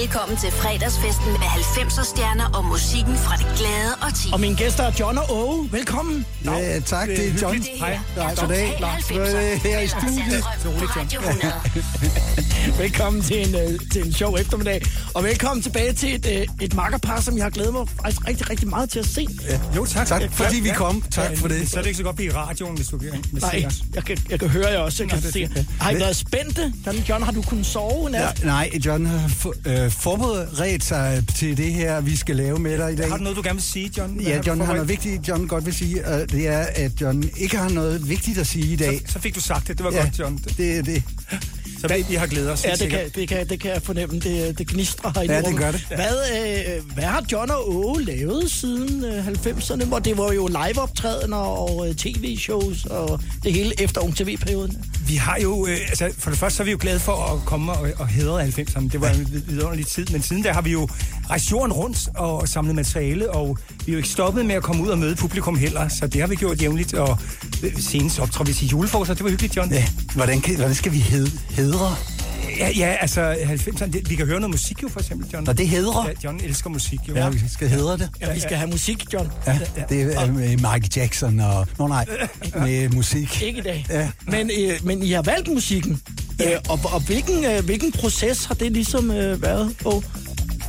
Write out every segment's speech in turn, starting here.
Velkommen til fredagsfesten med 90'er stjerner og musikken fra det glade og ti. Og mine gæster er John og Åge. Velkommen. Ja, tak, det er John. Det her Hej. er Goddag. Total 90'er. Hvad er det her i studiet? det Røv på Radio 100. Velkommen til en, øh, til en sjov eftermiddag. Og velkommen tilbage til et, øh, et makkerpar, som jeg har glædet mig faktisk rigtig, rigtig meget til at se. Jo, tak. Tak, fordi vi kom. Tak for det. Så er det ikke så godt at blive i radioen, hvis du kan hvis Nej, jeg kan, jeg kan høre jer også. Jeg kan Nå, det er se. Har I været spændte? John, John, har du kunnet sove Ja, nat? nej, John har for, øh, forberedt sig til det her, vi skal lave med dig i dag. Har du noget, du gerne vil sige, John? Hvad Ja, John har noget vigtigt, John godt vil sige, og det er, at John ikke har noget vigtigt at sige i dag. Så, så fik du sagt det. Det var ja, godt, John. det er det. Så vi, vi har glædet os. Ja, det kan, det, kan, det kan jeg fornemme. Det, det gnistrer her i Ja, det gør det. Hvad, øh, hvad har John og Åge lavet siden øh, 90'erne? Hvor det var jo liveoptrædener og øh, tv-shows og det hele efter Ung TV-perioden. Vi har jo, øh, altså for det første så er vi jo glade for at komme og, og hedre 90'erne. Det var en vid- vidunderlig tid, men siden der har vi jo rejst jorden rundt og samlet materiale, og vi er jo ikke stoppet med at komme ud og møde publikum heller, så det har vi gjort jævnligt, og øh, senest optrådte vi til julefrokost, og det var hyggeligt, John. Ja, hvordan, kan, hvordan skal vi hed, hedre? Ja, ja altså 90'erne, det, vi kan høre noget musik jo for eksempel, John. Når det hedre? Ja, John elsker musik jo. Ja, vi skal hedre det. Ja, vi skal have musik, John. Ja, det er øh, med Michael Jackson og... Nå nej, med musik. Ikke i dag. Ja. Men, øh, men I har valgt musikken. Øh, og og hvilken, øh, hvilken proces har det ligesom øh, været på?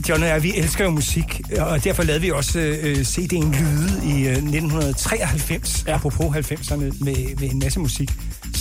John og jeg, vi elsker jo musik, og derfor lavede vi også øh, CD'en Lyde i øh, 1993, ja. apropos 90'erne, med, med en masse musik.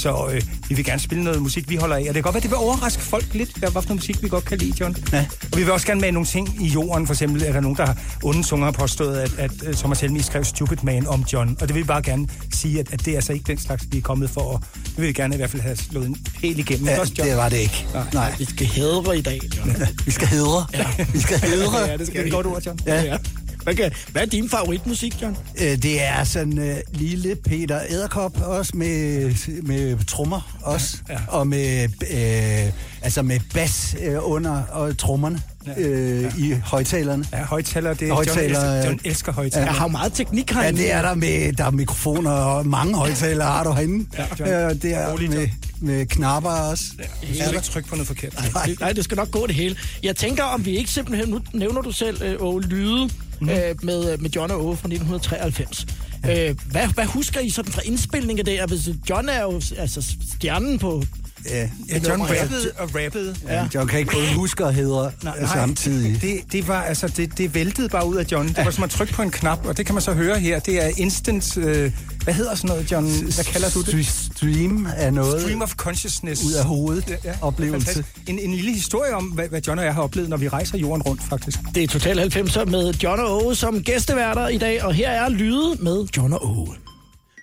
Så øh, vi vil gerne spille noget musik, vi holder af. Og det kan godt være, det vil overraske folk lidt, hvad for noget musik, vi godt kan lide, John. Ja. Og vi vil også gerne med nogle ting i jorden. For eksempel er der nogen, der har onde tunger har påstået, at, at uh, Thomas Helmi skrev Stupid Man om John. Og det vil vi bare gerne sige, at, at det er altså ikke den slags, vi er kommet for. Og det vil vi gerne i hvert fald have slået en helt igennem. Ja, også, John? det var det ikke. Nej, Vi skal hædre i dag, John. vi skal hedre. Vi skal hedre. Ja, det skal vi godt ord, John. Ja. Ja. Hvad, kan, hvad er din favoritmusik, John? Øh, Det er sådan uh, lille Peter Æderkop også med, med trommer også. Ja, ja. Og med, øh, altså med bas øh, under og trommerne øh, i højtalerne. Ja, højtaler, det er Højtaler, John, elsker, øh, John elsker højtaler. Jeg har jo meget teknik Ja, herinde. det er der med, der er mikrofoner og mange højtalere har du herinde. Ja, John. Øh, det er Rolig, med, med knapper også. Du skal ikke trykke på noget forkert. Nej, det, nej, det skal nok gå det hele. Jeg tænker, om vi ikke simpelthen, nu nævner du selv, øh, Åge Lyde Mhm. øh, med, med John og Åge fra 1993. Øh, hvad, hvad husker I sådan fra indspilning af det? Altså, John er jo altså, stjernen på... Ja. Ja, John rappede og rappede. Ja. John kan ikke både huske og hedre Nej, samtidig. Det, det var altså det, det væltede bare ud af John. Det var som at trykke på en knap, og det kan man så høre her. Det er instant øh, hvad hedder sådan noget, John? Hvad kalder du det? Stream er noget Stream of consciousness. ud af hovedet Ja, ja. oplevelse. En, en lille historie om, hvad, hvad John og jeg har oplevet, når vi rejser jorden rundt, faktisk. Det er Total 90'er med John og Åge som gæsteværter i dag, og her er Lyde med John og Åge.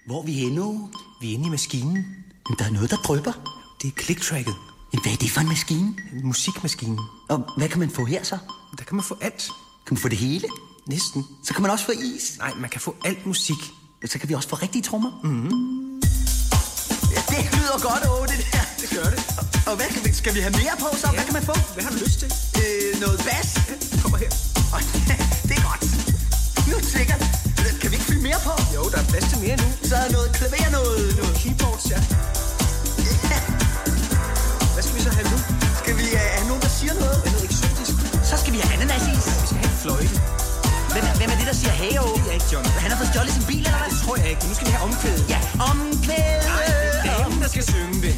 Hvor er vi henne nu? Vi er inde i maskinen. Men der er noget, der drypper. Det er clicktracket. Men hvad er det for en maskine? En musikmaskine. Og hvad kan man få her så? Der kan man få alt. Kan man få det hele? Næsten. Så kan man også få is. Nej, man kan få alt musik. Så kan vi også få rigtige trommer. Mm-hmm. Ja, det lyder godt, Åge, det der. Det gør det. Og hvad kan vi, skal vi have mere på så? Hvad kan man få? Hvad har du lyst til? Øh, noget bas? Ja, det kommer her. Og, det er godt. Nu sikkert. Kan vi ikke fylde mere på? Jo, der er plads til mere nu. Så er noget klaver, noget... noget. Keyboards, ja. Siger noget? Noget eksotisk? Så skal vi have ananasis. Vi skal have en fløjte. Hvem er, hvem er det, der siger hey, Åge? Det er ikke John. Han har fået stjålet sin bil, eller hvad? Det tror jeg ikke. Nu skal vi have omkvædet. Ja, omkvæde. Nej, det er damen, der skal synge det.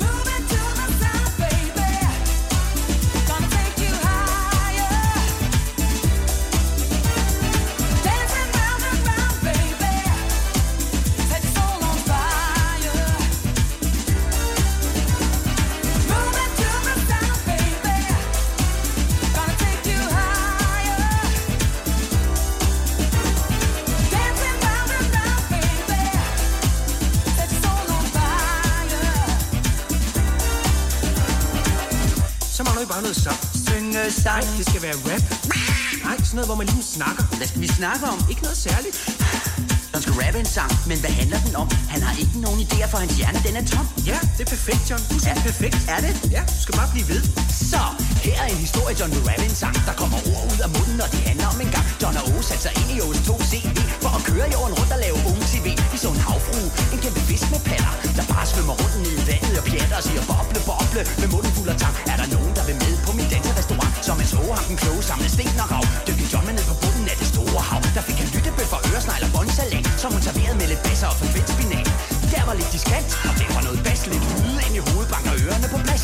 Bare noget sang. Synge sang. Nej, det skal være rap. Nej, sådan noget, hvor man ligesom snakker. Hvad skal vi snakke om? Ikke noget særligt. Han skal rappe en sang, men hvad handler den om? Han har ikke nogen idéer, for hans hjerne den er tom. Ja, det er perfekt, John. Du er perfekt. Er det? Ja, du skal bare blive ved. Så, her er en historie, John vil rappe en sang. Der kommer ord ud af munden, og det handler om en gang. John og Åge satte sig ind i Åges 2 CV for at køre jorden rundt og lave unge TV. Vi så en havfrue, en kæmpe fisk med patter, der bare svømmer rundt ned i vandet og pjatter og siger boble, boble med munden fuld af tang. Er der nogen, vil med på min danserestaurant Som man så ham den kloge samlede sten og rav. Dykket John ned på bunden af det store hav. Der fik han lyttebøf og øresnegl og bondsalat Som hun serverede med lidt basser og forfændt spinat. Der var lidt diskant, og det var noget bas Lidt lyde ind i hovedet, banker ørerne på plads.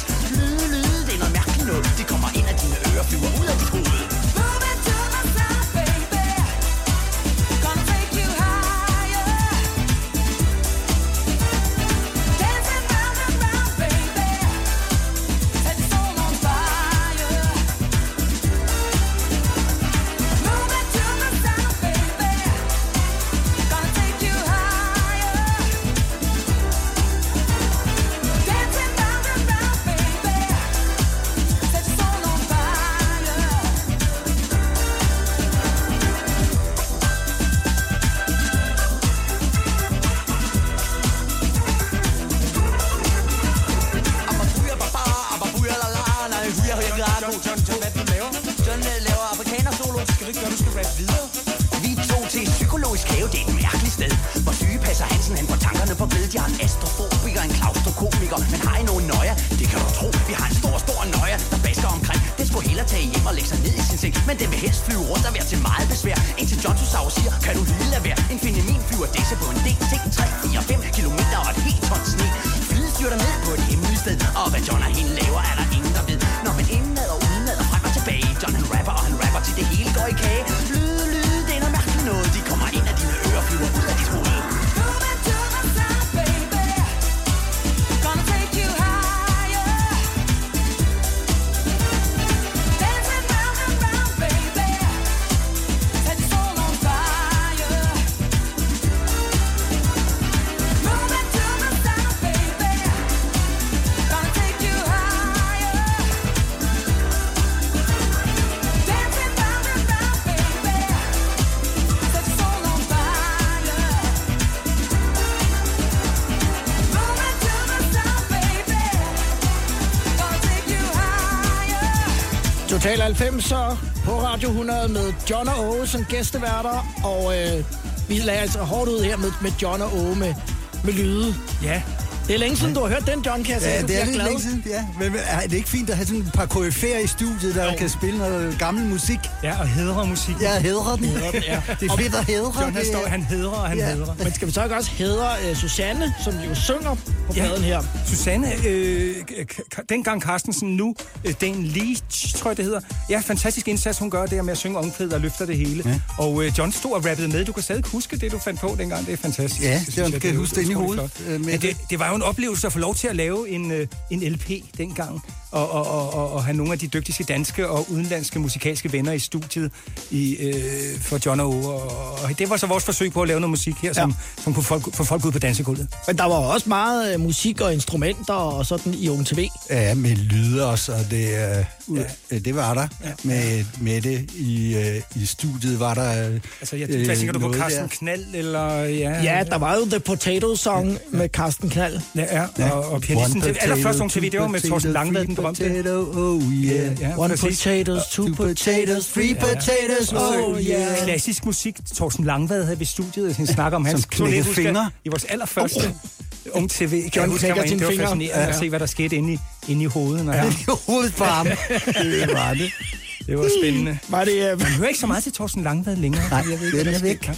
90'er på Radio 100 med John og Åge som gæsteværter. Og øh, vi lagde altså hårdt ud her med, med John og Åge med, med lyde. Ja, Det er længe siden, du har hørt den, John, kan jeg sige. Ja, det er lidt glad. længe siden, ja. Men men er det ikke fint at have sådan et par koryfærer i studiet, der Jo. kan spille noget gammel musik? ja og hedre musik. Jeg hedrer den. den, ja. Det er fedt at hedre. John, han, står, han hedrer, og han Ja. hedrer. Men skal vi så ikke også hedre uh, Susanne, som jo synger på Ja. pladen her? Susanne, øh, dengang Carstensen, nu øh, Dan Leach, tror jeg det hedder. Ja, fantastisk indsats, hun gør der med at synge omkvædet og løfter det hele. Ja. Og øh, John stod og rappede med. Du kan stadig huske det, du fandt på dengang. Det er fantastisk. Ja, synes John jeg, kan er huske det inde i hovedet, øh, med Men det, det. det var jo en oplevelse at få lov til at lave en, øh, en LP dengang. Og, og, og, og, og have nogle af de dygtigste danske og udenlandske musikalske venner i studiet i, øh, for John og Åge. Og, og det var så vores forsøg på at lave noget musik her, som, som kunne folk, få folk ud på dansegulvet. Men der var også meget uh, musik og instrumenter og sådan i Ung TV. Ja, med lyde også, og det, øh, ja. det var der. Ja. Med, med det i, øh, i studiet var der... Øh, Altså, jeg, hvad tænker du på? noget Carsten der. Knald, eller... Ja, Ja, der var jo The Potato Song med Carsten Knald. Ja, ja. Og, og pianisten, det allerførste TV, det var med Thorsten Langvad, den berømte. Potato, oh yeah. Ja, One præcis. potatoes, two potatoes, three potatoes, oh yeah. Klassisk musik. Thorsten Langvad havde vi i studiet, han snakker om hans Som knækkede fingre. I vores allerførste Ung TV. Huske, knækker sine det var fingre. fascinerende Ja. at se, hvad der skete inde i, inde i hovedet. Ja. I hovedet på ham. det var det. Det var spændende. Var det, uh, Man hører ikke så meget til Thorsten Langvad længere. Nej, jeg ved den hvad er væk. skete.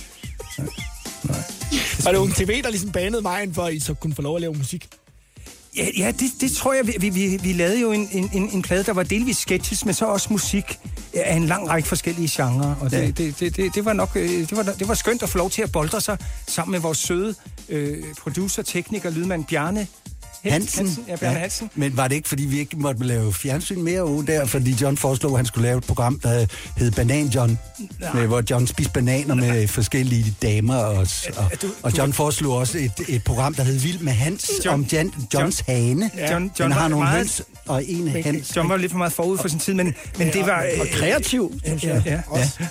var det Ung TV, der ligesom banede vejen for, at I så kunne få lov at lave musik? Ja, ja det, det tror jeg. Vi, vi, vi lavede jo en, en, en, en plade, der var delvis sketches, men så også musik af en lang række forskellige genrer. Og det, Ja. det, det, det, det var nok øh, det var, det var skønt at få lov til at boldre sig sammen med vores søde øh, producer, tekniker, lydmand Bjarne Helt Hansen. Ja, Bjarne Hansen. Men var det ikke, fordi vi ikke måtte lave fjernsyn mere uge der, fordi John foreslog, at han skulle lave et program, der hed Banan John, med, hvor John spiste bananer med forskellige damer, og, og, du- og John foreslog også et, et program, der hed Vild med Hans, John- om Jan, Johns hane. Ja. John- John har var nogle meget- høns og en hans. John var lidt for meget forud for sin tid, men, men det var... Og kreativ, synes ja, ja, Også. Ja,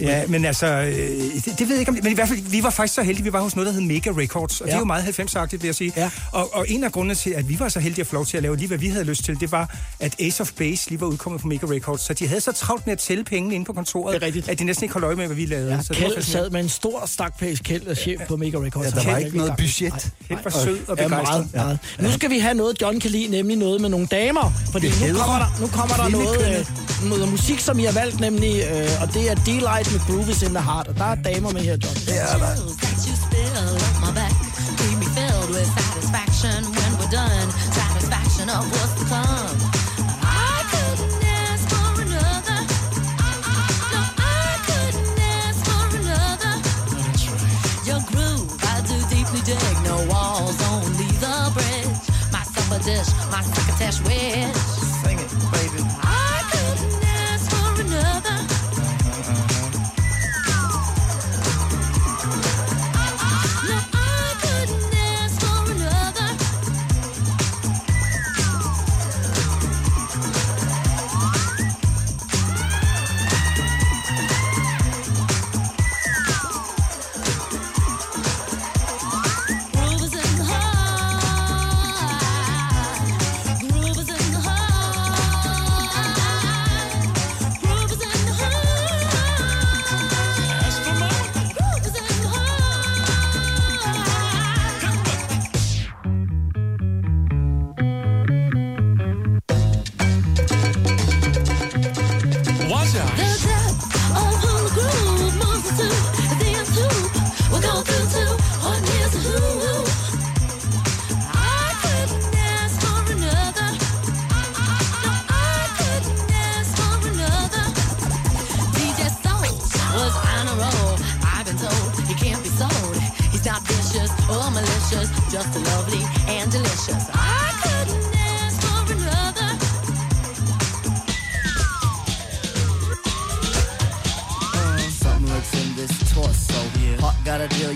ja, men altså, øh, det, det ved jeg ikke om, men i hvert fald, vi var faktisk så heldige, vi var hos noget, der hed Mega Records, og ja. det Ja. er jo meget 90-agtigt, vil jeg sige. Ja. Og, og en af grundene til, at vi var så heldige at få lov til at lave lige, hvad vi havde lyst til, det var, at Ace of Base lige var udkommet på Mega Records, så de havde så travlt med at tælle pengene inde på kontoret, Det er rigtigt. at de næsten ikke holdt øje med, hvad vi lavede. Ja, så det var Kjeld fascinerende. sad med en stor stakpæs Kjeld og chef på Mega Records. Ja, der var ikke noget budget. Kjeld var sød og Ja, begejstret. meget, meget. Nu skal vi have noget, John kan lide, nemlig noget med nogle damer. Fordi Det nu kommer der, nu kommer der noget, øh, noget musik, som I har valgt, nemlig, øh, og det er Delight med Groove is in the Heart. Og der er damer med her, John. Ja, der. that you spill up my back. Leave me filled with satisfaction when we're done. Satisfaction of what's to come. I couldn't ask for another. No, I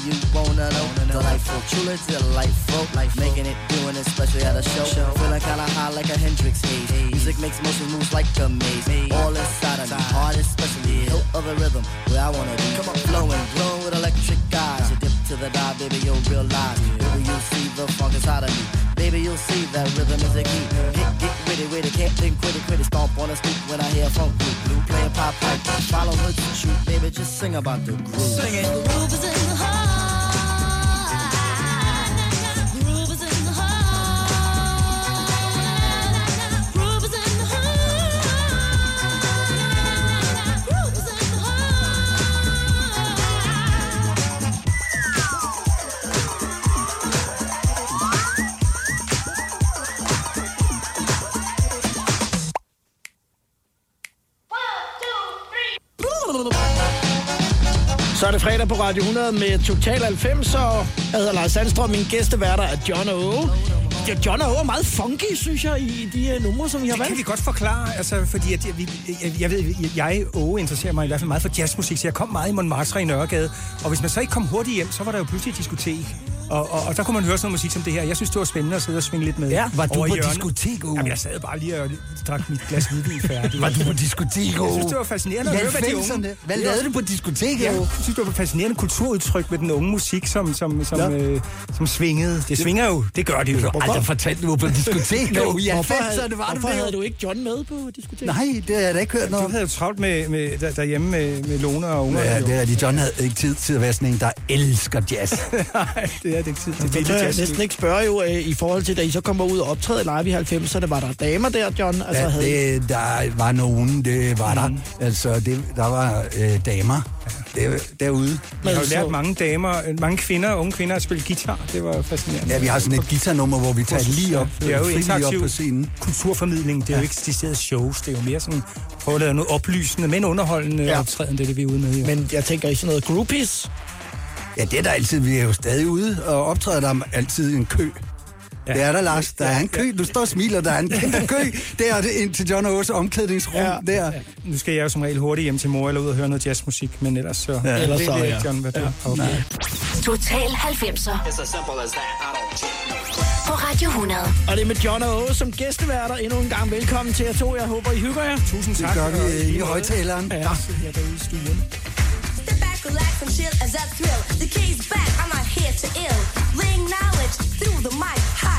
you wanna know. Delightful, truly delightful. Life making it, doing it, especially at a show. Feeling kinda high like a Hendrix haze. Music makes motion moves like a maze. All inside of me, heart especially. No other rhythm where I wanna be. Come on, flowing, glowing with electric eyes. You dip to the dive, baby, you'll realize. Baby, you'll see the funk inside of me. Baby, you'll see that rhythm is a key. Get, get witty, witty, can't think, quit it, quit it. Stomp on the street when I hear funk blue, blue playing pop pipe. Follow her to shoot, baby, just sing about the groove. Sing it. The groove is in Er fredag på Radio 100 med Total 90, og jeg hedder Lars Sandstrøm, min gæsteværter er John O. Ja, John O er meget funky, synes jeg, i de her numre, som I har Det kan valgt. vi godt forklare, altså, fordi at, jeg, vi- jeg, jeg ved, jeg, Åge, interesserer mig i hvert fald meget for jazzmusik, så jeg kom meget i Montmartre i Nørregade. Og hvis man så ikke kom hurtigt hjem, så var der jo pludselig et diskotek. Og, og, og der kunne man høre sådan noget musik som det her. Jeg synes, det var spændende at sidde og svinge lidt med. Ja. Var du på diskotek, Åge? Jamen, jeg sad bare lige og drak mit glas hvidvin færdigt. Var du på diskotek, Jeg synes, det var fascinerende at høre, hvad de unge... 90'erne. Hvad Det lavede du på diskotek, Ja, jeg synes, det var fascinerende kulturudtryk med den unge musik, som, som, som, Ja. øh, som svingede. Det svinger jo. Det gør det jo. Ej, der fortalte du på diskotek, Åge. I hvorfor 90'erne havde, var du hvorfor havde det. du ikke John med på diskoteket? Nej, det har jeg da ikke hørt noget Du havde jo travlt med, med, der, derhjemme med, med Lone og ungerne. Ja, det er de. John havde ikke tid til at være sådan en, der elsker jazz. Nej, det er det. Det Det kan er jeg næsten ikke spørge jo, øh, i forhold til, da I så kommer ud og optræder live i 90'erne, var der damer der, John? Altså, Ja, havde... det, der var nogen, det var der. Altså, det, der var øh, damer der, derude. Jeg har jo lært mange damer, øh, mange kvinder, unge kvinder at spille guitar. Det var fascinerende. Ja, vi har sådan et guitarnummer, hvor vi tager lige op, Det er jo op på scenen. kulturformidling. Det er jo ikke decideret shows. Det er jo mere sådan, prøve at lave noget oplysende, men underholdende Ja. ja. optræden. Det er det, vi er ude med. Jo. Men jeg tænker i sådan noget groupies. Ja, det er der altid. Vi er jo stadig ude og optræder der er altid en kø. Ja. Det er der, Lars. Der er en kø. Du står og smiler. Der er en kæmpe kø. Der er det ind til John O's omklædningsrum. Ja. Ja. Der. Nu skal jeg jo som regel hurtigt hjem til mor eller ud og høre noget jazzmusik, men ellers så... Ja. Ellers det, så, det ja. John, hvad du ja. okay. Total 90'er It's as simple as that. I don't cheat no. på Radio 100. Og det er med John O. som gæsteværter. Endnu en gang velkommen til jer to. Jeg håber, I hygger jer. Tusind Det tak. gør og vi øh, i måde. højtaleren. Ja. Jeg er derude i stuen. Chill as I thrill. The key's back, I'm not here to ill. Laying knowledge through the mic, hide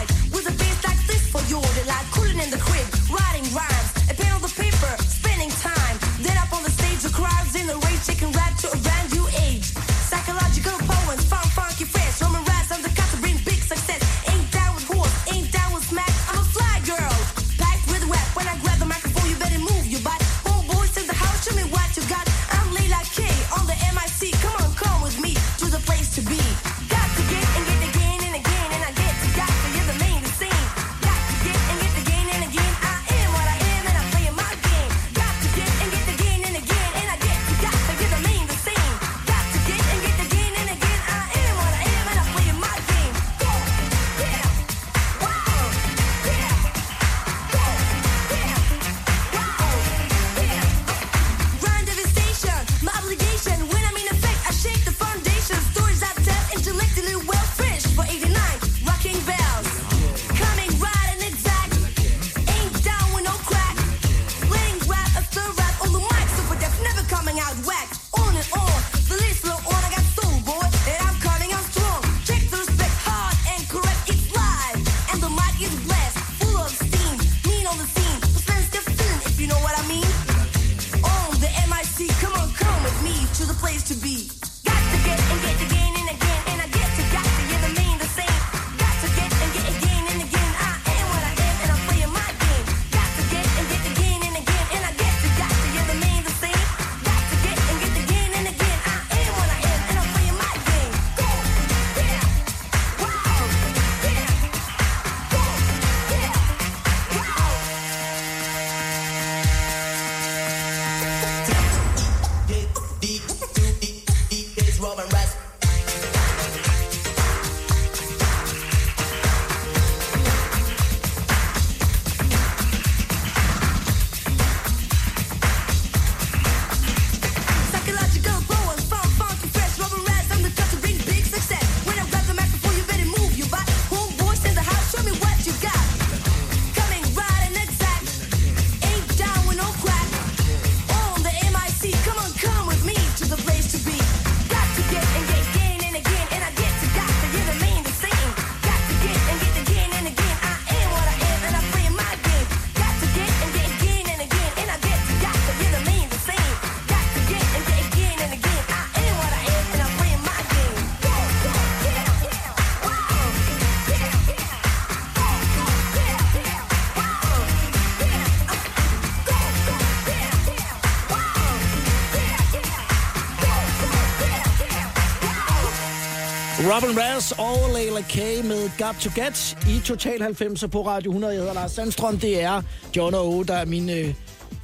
Robin Raz og Layla K med Got to Get i Total 90 på Radio 100. Jeg hedder Lars Sandstrøm. Det er John og Åge, der er min, øh,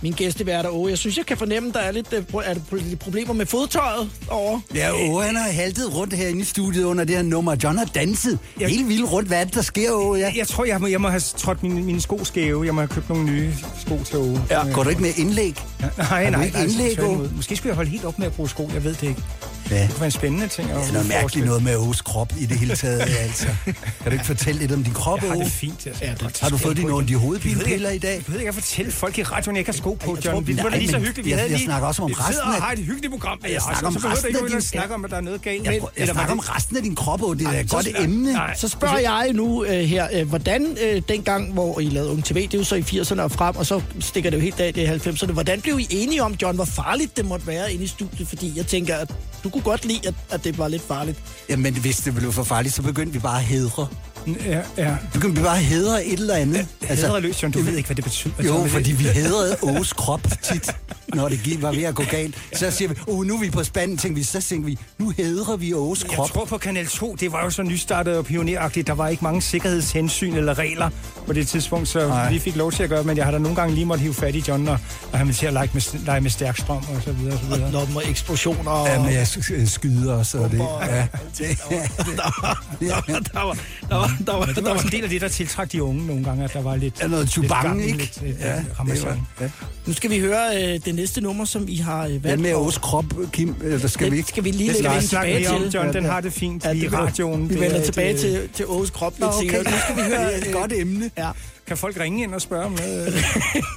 min gæsteværter. Åge, jeg synes, jeg kan fornemme, der er lidt, øh, er lidt problemer med fodtøjet over. Ja, Åge, han har haltet rundt herinde i studiet under det her nummer. John har danset Jeg- helt vildt rundt. Hvad er det, der sker, Åge? Ja. Jeg tror, jeg må, jeg må have trådt mine, mine sko skæve. Jeg må have købt nogle nye sko til Åge. Ja. Går du ikke med indlæg? Ja, nej, nej, ikke nej, indlæg. Åge? Måske skulle jeg holde helt op med at bruge sko. Jeg ved det ikke. Ja. Det kunne være en spændende ting. at Det er noget mærkeligt noget med Åges krop i det hele taget, altså. Kan du ikke fortælle lidt om din krop, Jeg har det fint. Jeg ja, det Har du fået dine ondt hovedpinepiller i dag? Jeg ved ikke, jeg fortælle folk i radioen, jeg ikke har sko på, Jeg John. vi- Det var lige så hyggeligt. Vi jeg- havde jeg lige, snakker også om vi sidder resten og af- har et hyggeligt program. Jeg snakker om resten af og din- snakke om, at der er noget galt. Jeg, med- jeg snakker om resten af din krop, Åge. Det er et godt emne. Så spørger jeg nu øh, her, øh, hvordan øh, dengang, hvor I lavede Ung TV, det er jo så i 80'erne og frem, og så stikker det jo helt af det i 90'erne. Hvordan blev I enige om, John, hvor farligt det måtte være inde i studiet? Fordi jeg tænker, at du kunne godt lide, at, at det var lidt farligt. Jamen, hvis det blev for farligt, så begyndte vi bare at hedre. Ja, ja. Begyndte vi bare hedre et eller andet. Altså, løs, John. Du ved ikke, hvad det betyder. Jo, John, fordi vi hedrede Åges krop tit, når det gik, var ved at gå galt. Så siger vi, oh, nu er vi på spanden, tænkte vi. Så tænkte vi, nu hedrer vi Åges Jeg krop. tror på Kanal 2, det var jo så nystartet og pioneragtigt. Der var ikke mange sikkerhedshensyn eller regler på det tidspunkt, så Nej. Vi fik lov til at gøre, men jeg har da nogle gange lige måtte hive fat i John, og, og han ville til at lege med, lege med stærk strøm og så videre. Og så videre. Når der var eksplosioner og... Ja, med at sk- skyde os og det. Bomber. Ja. der var, der var, der var, der var, der var, Det der var var, også en del af det, der tiltrak de unge nogle gange, at der var lidt... Er noget lidt gang i ikke? Lidt, lidt, Ja, ja, det ramazan. var- ja. Nu skal vi høre øh, det næste nummer, som I har øh, valgt. Hvad med Åges krop, Kim? Eller skal vi Det ikke? skal vi lige lidt vi vende snakke tilbage om, til. John. Den har det fint Ja, i radioen. Vi vender er tilbage til, til Åges krop lidt Nå, okay. senere. Nu skal vi høre... Det er et godt emne. Ja, Kan folk ringe ind og spørge om noget?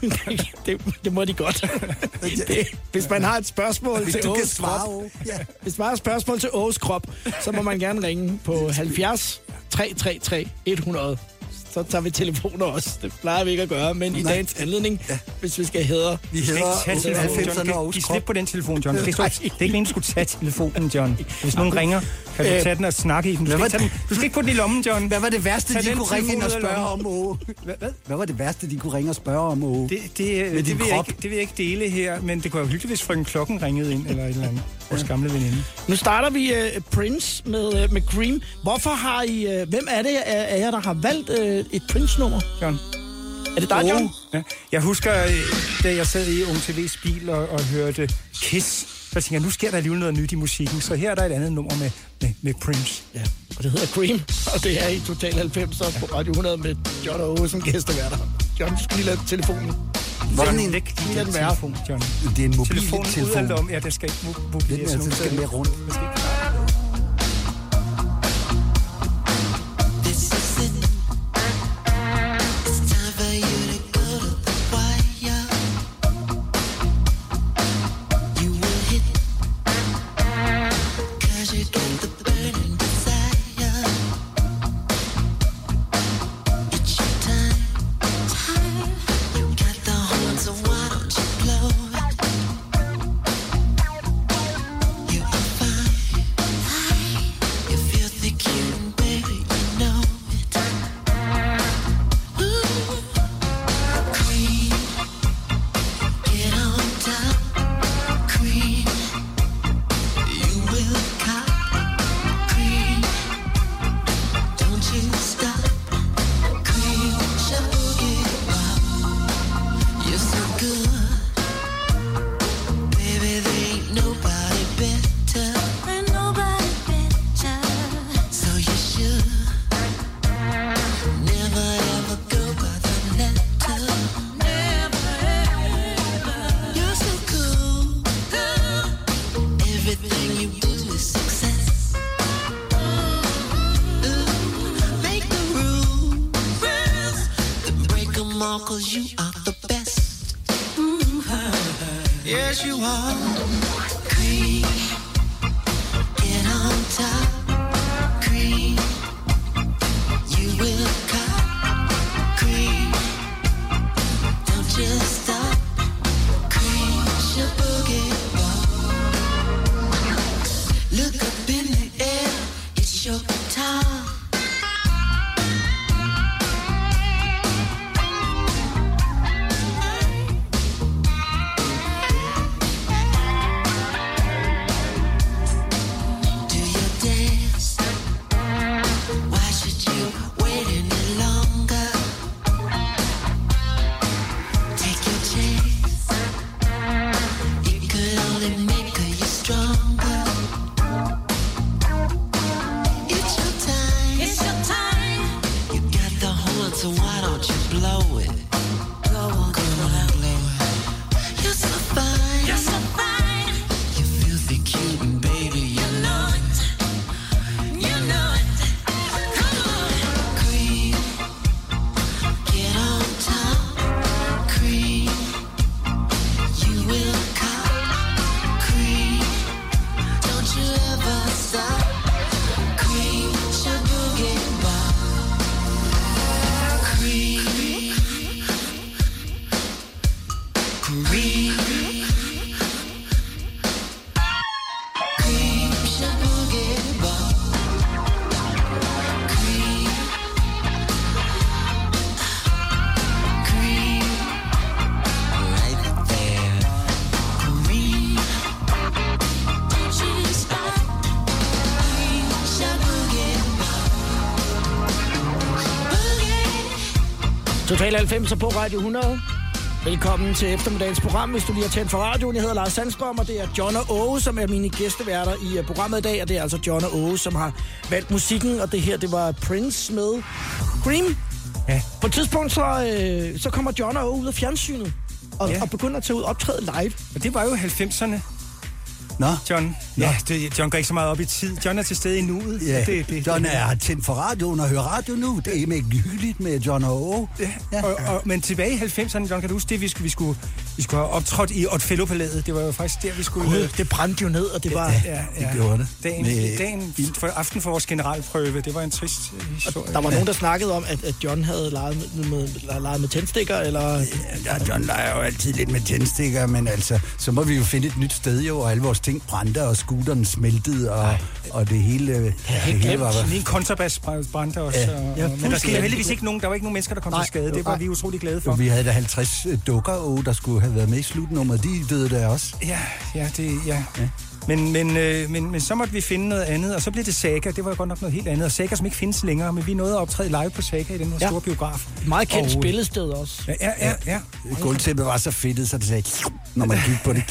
det, det må de godt. Det, hvis man har et spørgsmål Hvis til du svare, krop. Ja. hvis man har et spørgsmål til Åges krop, så må man gerne ringe på 70 333 100. Så tager vi telefoner også. Det plejer vi ikke at gøre, men i Nej. dagens anledning, hvis vi skal hædre... Vi hedder telefonen, John. 90'erne Giv- Åges Giv krop. slip på den telefon, John. Det er, ikke, det er ikke meningen, du skulle tage telefonen, John. Hvis nogen ringer, kan du Øh, tage den og snakke i den. Du skal, ikke, den. du skal ikke putte den i lommen, John. Hvad var det værste, Tag de kunne ringe ind og spørge om. Åge? Hvad? hvad? Var det værste, de kunne ringe og spørge om, Åge? Det, det, det, vil jeg ikke, det vil jeg ikke dele her, men det kunne være hyggeligt, hvis frøken Klokken ringede ind, eller et eller andet. Vores gamle veninde. Nu starter vi uh, Prince med, uh, med Cream. Hvorfor har I... Uh, hvem er det af jer, der har valgt uh, et Prince-nummer? John. Er det dig, John? Ja. Jeg husker, da jeg sad i Ung TV's bil og, og hørte Kiss, så jeg, nu sker der alligevel noget nyt i musikken. Så her er der et andet nummer med, med, med Prince. Ja, og det hedder Cream, og det er i Total 90 på Radio 100 med John og som gæsteværter. John, du skal lige lade telefonen. Hvordan en- læg lige den den være. telefon, John. Det er en Telefonen ud af mobiltelefon. lommen. Ja, det skal ikke mobileres mere, nogen så skal mere rundt. Total 90 på Radio 100. Velkommen til eftermiddagens program, hvis du lige har tændt for radioen. Jeg hedder Lars Sandstrøm, og det er John og Åge, som er mine gæsteværter i uh, programmet i dag. Og det er altså John og Åge, som har valgt musikken, og det her, det var Prince med Cream. Ja. På et tidspunkt, så, øh, så kommer John og Åge ud af fjernsynet, og, ja. og begynder at tage ud og optræde live. Og det var jo 90'erne, Nå, John. Ja, det, John går ikke så meget op i tid. John er til stede i nuet. ja. Det, det, John er tændt for radioen og hører radio nu. Det er mægtig hyggeligt med John og Åge. Ja. Og, og, men tilbage i 90'erne, John, kan du huske det, vi skulle, vi skulle, vi skulle have optrådt i Otfellow-palæet. Det var jo faktisk der, vi skulle... Gud, det brændte jo ned, og det var... ja, det gjorde det. Dagen, Med dagen for aften for vores generalprøve, det var en trist øh, historie. Der var nogen, der snakkede om, at, at John havde leget med, med, leget med tændstikker, eller... Ja, John leger jo altid lidt med tændstikker, men altså, så må vi jo finde et nyt sted jo, og alle vores ting brændte, og scooteren smeltede, og, og det hele, det hele glemt. var... Lige en kontrabas brændte også. Ja. Ja. Og, Ja, og, men der skete heldigvis ikke nogen, der var ikke nogen mennesker, der kom Nej. til skade. Det var vi utrolig glade for. Vi havde da 50 dukker, og der skulle have været med i slutnummeret. De døde der også. Ja, ja, det, ja. ja. Men, men, øh, men, men så måtte vi finde noget andet, og så blev det Saga. Det var jo godt nok noget helt andet. Og Saga, som ikke findes længere, men vi nåede at optræde live på Saga i den her Ja. store biograf. Meget kendt Og, spillested også. Ja, ja, ja. ja. Gulvtæppet var så fedtet, så det sagde, når man gik på det.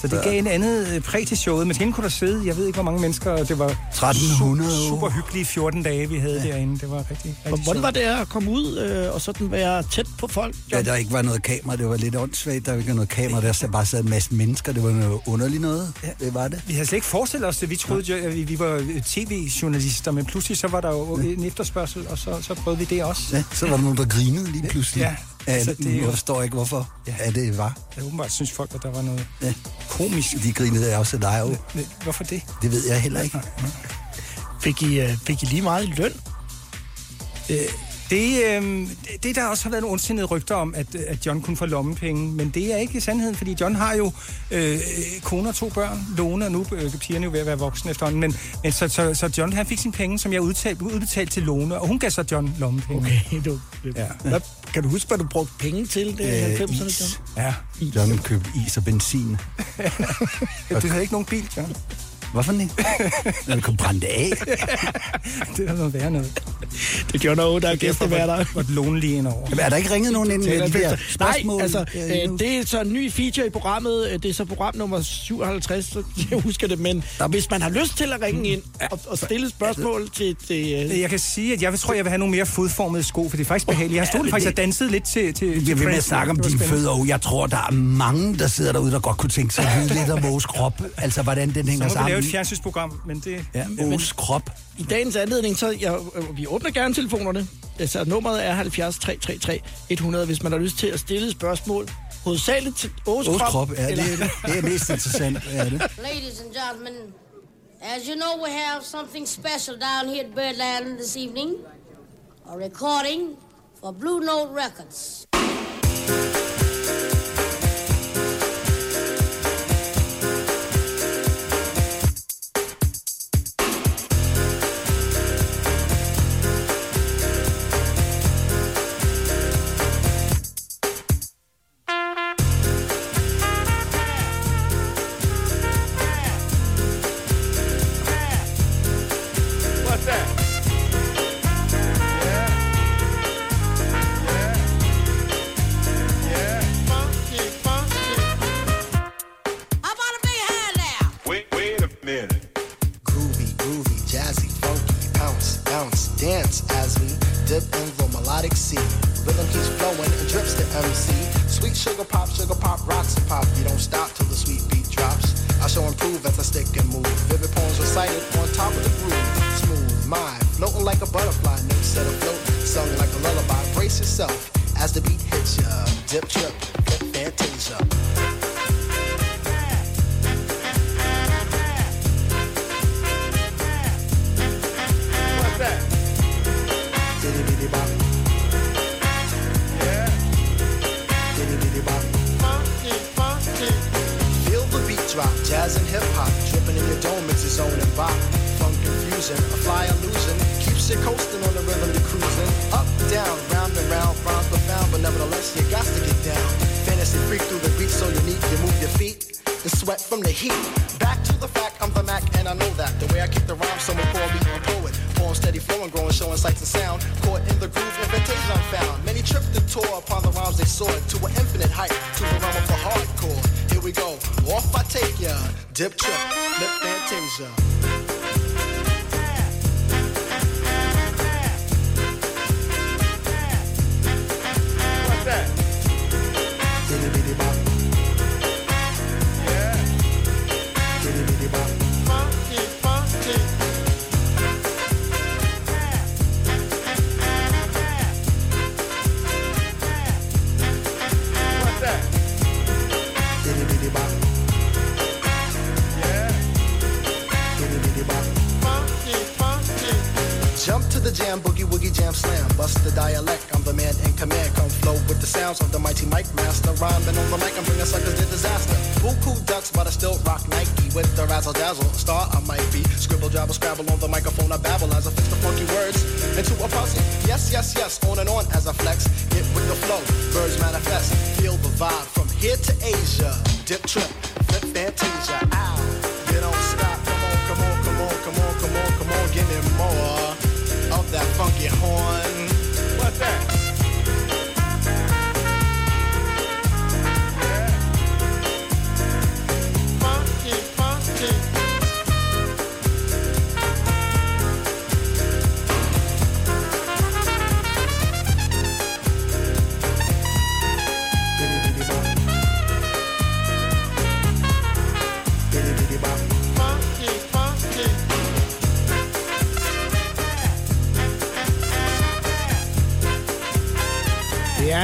Så det gav en andet øh, præg til showet. Men kunne der sidde, jeg ved ikke, hvor mange mennesker, det var 1300 su- super hyggelige 14 dage, vi havde ja. derinde. Det var rigtig, rigtig hvordan var det at komme ud øh, og sådan være tæt på folk? Ja, John? der ikke var noget kamera, det var lidt åndssvagt. Der var ikke noget kamera, der sad- bare sad en masse mennesker. Det var noget underligt noget. Ja. Det var det. Vi havde slet ikke forestillet os det. Vi troede, jo, at vi, vi var øh, tv-journalister, men pludselig så var der jo en efterspørgsel, og så, så prøvede vi det også. Ja, så var der nogen, der grinede lige pludselig. Ja, Ja, altså, det er jo- Jeg forstår ikke, hvorfor ja. Ja. det var. Ja, åbenbart synes folk, at der var noget Ja. komisk. De grinede også af dig jo. Hvorfor det? Det ved jeg heller ikke. Fik, I, øh, fik I lige meget i løn? Det, øh, det der også har været nogle ondsindede rygter om, at, at John kunne få lommepenge, men det er ikke sandheden, fordi John har jo øh, kone og to børn, Lone, og nu øh, pigerne jo ved at være voksne efterhånden, men, men så, så, så John han fik sine penge, som jeg udtalt, udbetalt til Lone, og hun gav så John lommepenge. Okay, du, Ja. hvad, kan du huske, hvad du brugte penge til det Øh, 90'erne, is. Ja. John købte is og benzin. Du havde ikke nogen bil, John. Hvorfor ikke? Når det kom brændt af. Det havde noget værre noget. Det John og der er gæsteværter. Var Lone lige ind over. Jamen, er der ikke ringet nogen ind med de der Nej, spørgsmål? altså, øh, øh, det er så en ny feature i programmet. Øh, Det er så program nummer 57, så jeg husker det. Men hvis man har lyst til at ringe ind og, og stille spørgsmål til... til øh, Jeg kan sige, at jeg tror, jeg vil have nogle mere fodformede sko, for det er faktisk behageligt. Jeg stod men faktisk det- og dansede lidt til, til, Vi til er ved med at snakke om var dine fødder, og jeg tror, der er mange, der sidder derude, der godt kunne tænke sig at vide lidt om Åges krop. Altså, hvordan den hænger vi lave et fjernsynsprogram, men det... Ja, Åges krop. I dagens anledning, så jeg, vi åbner gerne telefonerne. Altså, nummeret er 70 333 100, hvis man har lyst til at stille et spørgsmål. Hovedsageligt til Åges krop. krop, ja, det er, det. det er mest interessant. Ja, det. Ladies and gentlemen, as you know, we have something special down here at Birdland this evening. A recording for Blue Note Records.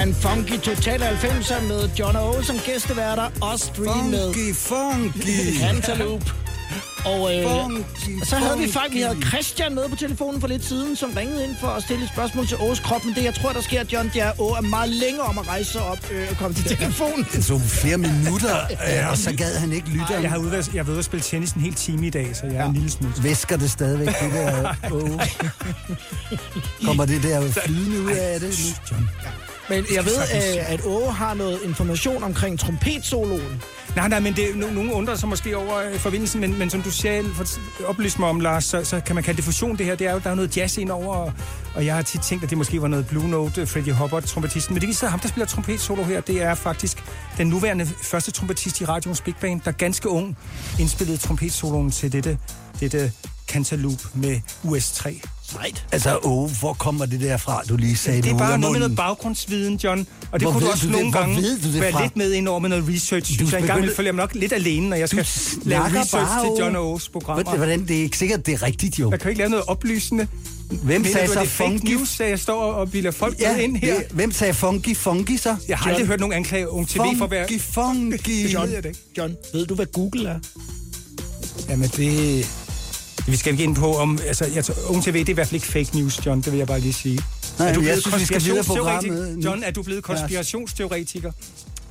Er en funky total 90'er med John O. som gæsteværter og stream med Funky, funky. Cantaloupe. Og øh, Funky, så havde vi funky. faktisk vi havde Christian med på telefonen for lidt siden, som ringede ind for at stille et spørgsmål til Ås krop. Men det, jeg tror, der sker, John, det er, at Å er meget længere om at rejse sig op øh, og komme til telefonen. Det tog flere minutter, øh, og så gad han ikke lytte. Jeg har ude, jeg ude at spille tennis en hel time i dag, så jeg er en lille smule. Væsker det stadigvæk, det der? Oh. Kommer det der flydende ud af det? nu? Men jeg ved, øh, at Åge har noget information omkring trompetsoloen. Nej, nej, men det, no, nogen undrer sig måske over øh, forbindelsen, men, men som du selv oplyste mig om, Lars, så, så kan man kalde det fusion, det her. Det er jo, der er noget jazz ind over, og, og jeg har tit tænkt, at det måske var noget Blue Note, øh, Freddie Hubbard, trompetisten. Men det viser sig, at ham, der spiller trompetsolo her, det er faktisk den nuværende første trompetist i radioens Big Band, der ganske ung indspillede trompetsoloen til dette, dette Cantaloupe med US3. Sejt. Altså, åh, hvor kommer det der fra, du lige sagde Det er bare noget med noget baggrundsviden, John. Og det Hvor kunne du ved også du det? nogle Hvor gange ved du det være fra? lidt med ind over med noget research. Du Du så en gang følger jeg mig nok lidt alene, når jeg skal lave research til. John og O's programmer. Hvordan, det er ikke sikkert, det er rigtigt, jo. Jeg kan ikke lave noget oplysende. Hvem sagde du, så det funky? news, jeg står og bilder folk Ja, med ind her? det- hvem sagde funky, funky så? Jeg har aldrig hørt nogen anklage Ung TV for at være... Funky, funky. John, ved det. John, ved du, hvad Google er? Jamen det... Vi skal ikke ind på, om... Altså, jeg tror, Ung TV, det er i hvert fald ikke fake news, John. Det vil jeg bare lige sige. Nej, er du blevet synes, vi skal videre på konspirationsteoretiker? programmet. John, er du blevet konspirationsteoretiker?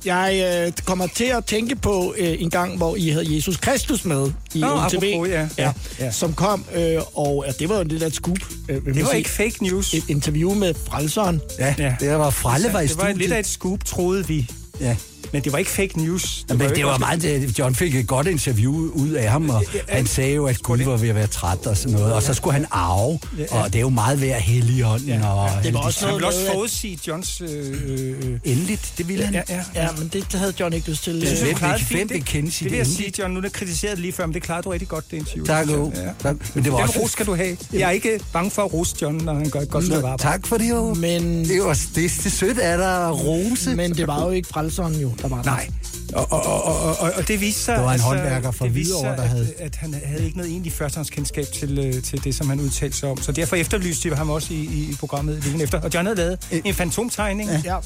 Jeg øh, kommer til at tænke på øh, en gang, hvor I havde Jesus Kristus med i Nå, OTV. apropos, ja, ja, ja. Som kom, øh, og ja, det var jo lidt af et scoop. Øh, Det var sige. ikke fake news. Et interview med frelseren. Ja, Ja. det var Fralle var i Det var studiet. lidt af et scoop, troede vi. Ja. Men det var ikke fake news. Men jo det ikke var også- meget, det- John fik et godt interview ud af ham, og han sagde jo, at Gud var ved at være træt og sådan noget, og så skulle han arve, og det er jo meget ved at helligånden, og Det var også noget vil også med, at- forudsige Johns... Øh, øh, endeligt, det ville han. ja, ja, ja. Ja, men det havde John ikke lyst til. Det synes jeg, Hvem vil- Det- kende Det sit vil jeg sige, John. Nu er det kritiseret lige før, men det klarede du rigtig godt, det interview. Tak, jeg. Ja. Men det var Den også... ros skal du have. Jeg er ikke bange for at rose John, når han gør et godt stykke arbejde. tak for det, jo. Men, Det var det, det sødt af dig at rose. men det var jo ikke frelseren jo, der var der. Nej. Og, og, og, og, og, og det viste sig... Det var en håndværker fra det Hvidovre, der havde- At, at han havde ikke noget egentlig førstehåndskendskab til, øh, til det, som han udtalte sig om. Så derfor efterlyste vi ham også i, i, i programmet ugen efter. Og John havde lavet en fantomtegning. Ja.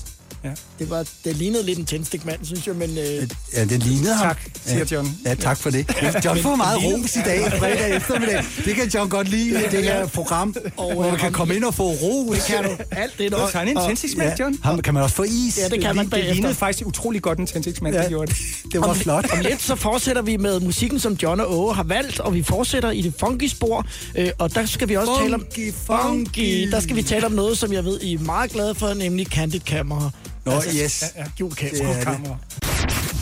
Ja. Det, var, det lignede lidt en tændstikmand, synes jeg, men... Øh, Ja, det lignede ham. Tak, siger John. Ja, tak for det. John får meget ros i dag, fredag eftermiddag. Det kan John godt lide det her program, hvor man kan komme ind og få ros. det kan du. Alt det, Du har en og- tændstiksmand, Ja, John. ham kan man også få is. Ja, det kan man Det bagefter. lignede faktisk utrolig godt en tændstiksmand, ja. Ja. det gjorde det. Det var Om- flot. Om lidt så fortsætter vi med musikken, som John og Åge har valgt, og vi fortsætter i det funky spor. Øh, og der skal vi også tale om... Funky, funky. Der skal vi tale om noget, som jeg ved, I er meget glade for, nemlig Candid Camera. Nå, yes. Skjult kamera. Det er det. Kamera.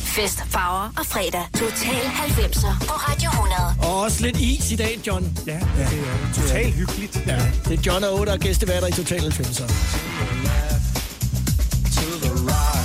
Fest, farver og fredag. Total 90'er på Radio 100. Og også lidt is i dag, John. Ja, det er totalt hyggeligt. Ja. Det er John og Åge, der er gæsteværter i Total 90'er. To There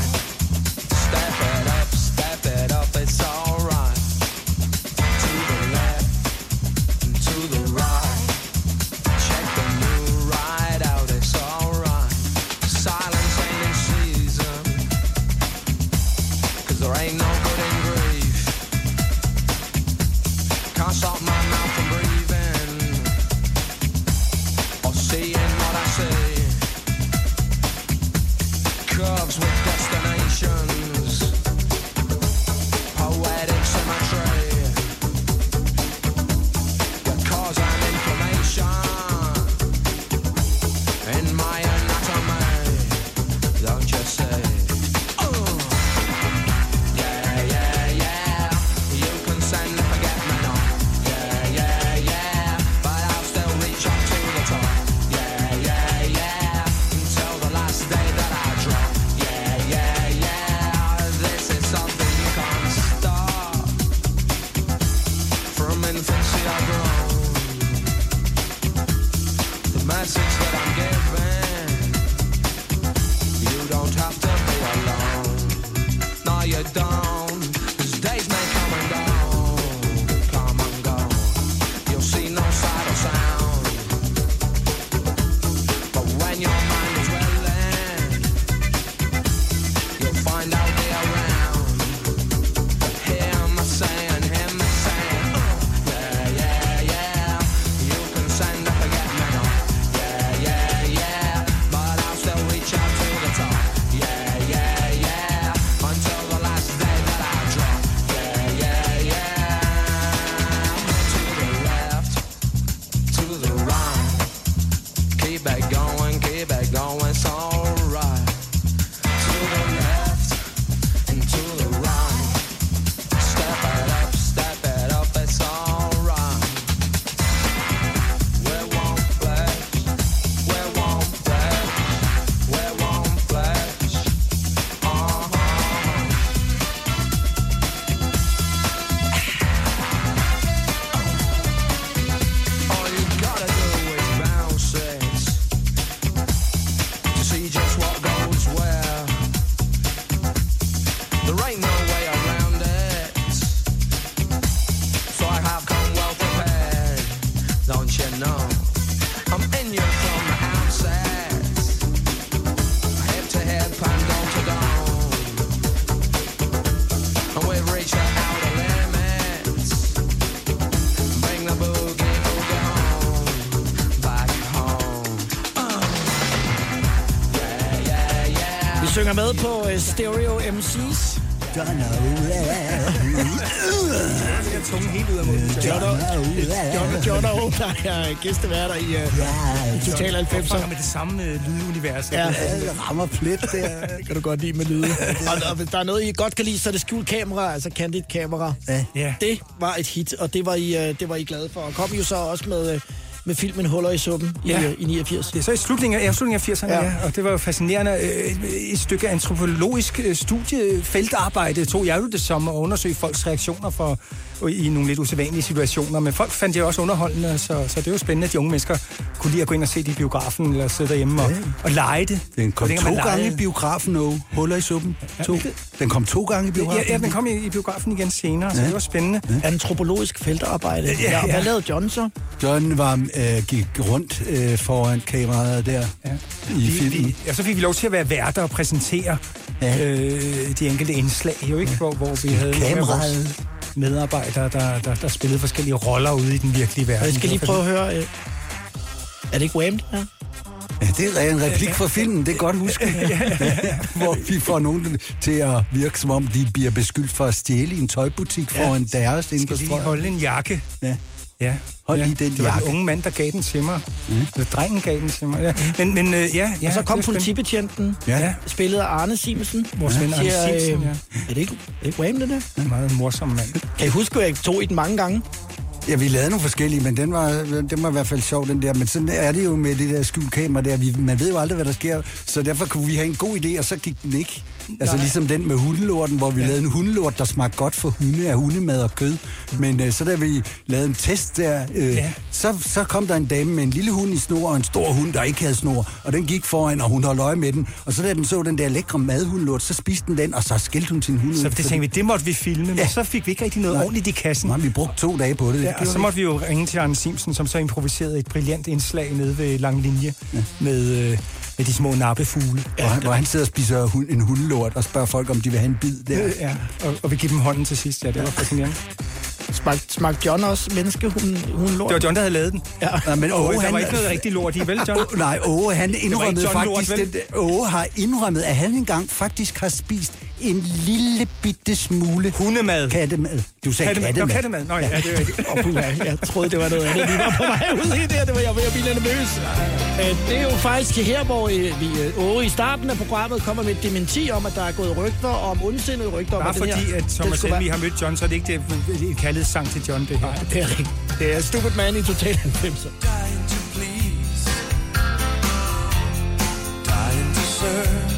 med på uh, Stereo MC's. Jeg tungen helt ud af munden. Jono, Jono, Jono, der er gæsteværter i, uh, Total 90'er. med det samme øh, lydunivers. Ja, det rammer plet der. Kan du godt lide med lyde. og, og hvis der er noget, I godt kan lide, så er det skjult kamera, altså candid kamera. Ja. Det var et hit, og det var I, øh, det var I glade for. Og kom jo så også med, øh, med filmen Huller i suppen i, Ja. øh, i 89. Det er så i slutningen af, ja, slutningen af 80'erne, Ja. ja. Og det var jo fascinerende. Øh, Et stykke antropologisk øh, studie, feltarbejde, tog jeg jo det som at undersøge folks reaktioner for, i nogle lidt usædvanlige situationer. Men folk fandt det også underholdende, så, så det er jo spændende, at de unge mennesker kunne lide at gå ind og se det i biografen, eller sidde derhjemme og, og lege det. Den kom Og dengang to man gange i biografen, no. Huller i suppen. To. Den kom to gange i biografen. Ja, ja, den kom i, i biografen igen senere, så Ja. det var spændende. Antropologisk feltarbejde. Ja, Ja, ja. ja. Hvad lavede John så? John var, øh, gik rundt øh, foran kameraet der Ja. i Vi, filmen. vi, ja, så fik vi lov til at være værter og præsentere Ja. ja. øh, de enkelte indslag, jo ikke? Hvor, hvor vi havde Kameraet. medarbejdere, der, der, der spillede forskellige roller ude i den virkelige verden. Og jeg skal lige prøve at høre... Øh, er det ikke Wham? det her? Ja, det er en replik fra filmen, det er godt huske. Hvor vi får nogen til at virke, som om de bliver beskyldt for at stjæle i en tøjbutik foran deres skal lige strøget. holde en jakke. Ja. Ja. Hold ja. lige den det var jakke. den unge mand, der gav den til mig. Mm. Eller drengen gav den til mig. Ja. Men, men øh, ja, ja, Og så kom det politibetjenten, Ja. spillet af Arne Simonsen. Vores ven Arne Siger, Simonsen, øh, ja. Er det ikke, er det ikke Wham, det der? En meget morsom mand. Kan I huske, at jeg tog i den mange gange? Ja, vi lavede nogle forskellige, men den var, den var i hvert fald sjov, den der. Men sådan er det jo med det der skjulkamera der. Vi, man ved jo aldrig, hvad der sker, så derfor kunne vi have en god idé, og så gik den ikke. Altså ligesom den med hundelorten, hvor vi ja. lavede en hundelort, der smagte godt for hunde af hundemad og kød. Men øh, så da vi lavede en test der, øh, Ja. så, så kom der en dame med en lille hund i snor og en stor hund, der ikke havde snor. Og den gik foran, og hun holdt øje med den. Og så da den så den der lækre madhundelort, så spiste den den, og så skældte hun sin hund Så ud, det fordi- tænkte vi, det måtte vi filme, men Ja. så fik vi ikke rigtig noget Nej. ordentligt i kassen. Nej, vi brugte to dage på det. det Ja, og gjorde så måtte vi jo ringe til Arne Simsen, som så improviserede et brillant indslag nede ved lang linje ja. med, øh, med de små nappefugle. Hvor han, hvor han sidder og spiser hund, en hundelort og spørger folk, om de vil have en bid der. Ja, og, og vi giver dem hånden til sidst. Ja, det var fascinerende. Smagte, smagte John også menneske, hun, hun lort? Det var John, der havde lavet den. Ja. Nej, men Åh, Åge, der han, var ikke noget rigtig lort i, vel, John? Åh, nej, Åge, han indrømmede John Lort, faktisk, vel? den, Åge har indrømmet, at han engang faktisk har spist en lille bitte smule Hundemad. kattemad. Du sagde Kattemad. kattemad. Nå, kattemad. Nå, ja, det er rigtigt. Åh, puha, jeg troede, det var noget andet. Vi var på vej ud i det, det var jeg ved at blive nervøs. Øh, Det er jo faktisk her, hvor øh, vi øh, Åge i starten af programmet kommer med et dementi om, at der er gået rygter om ondsindede rygter om, Bare den fordi, her, at Thomas Helmi har mødt John, så er det ikke det, en kærlighedssang til John, det her. være- Det er rigtigt. Det er Stupid Man i Total 90'er. Dying to please, dying to serve.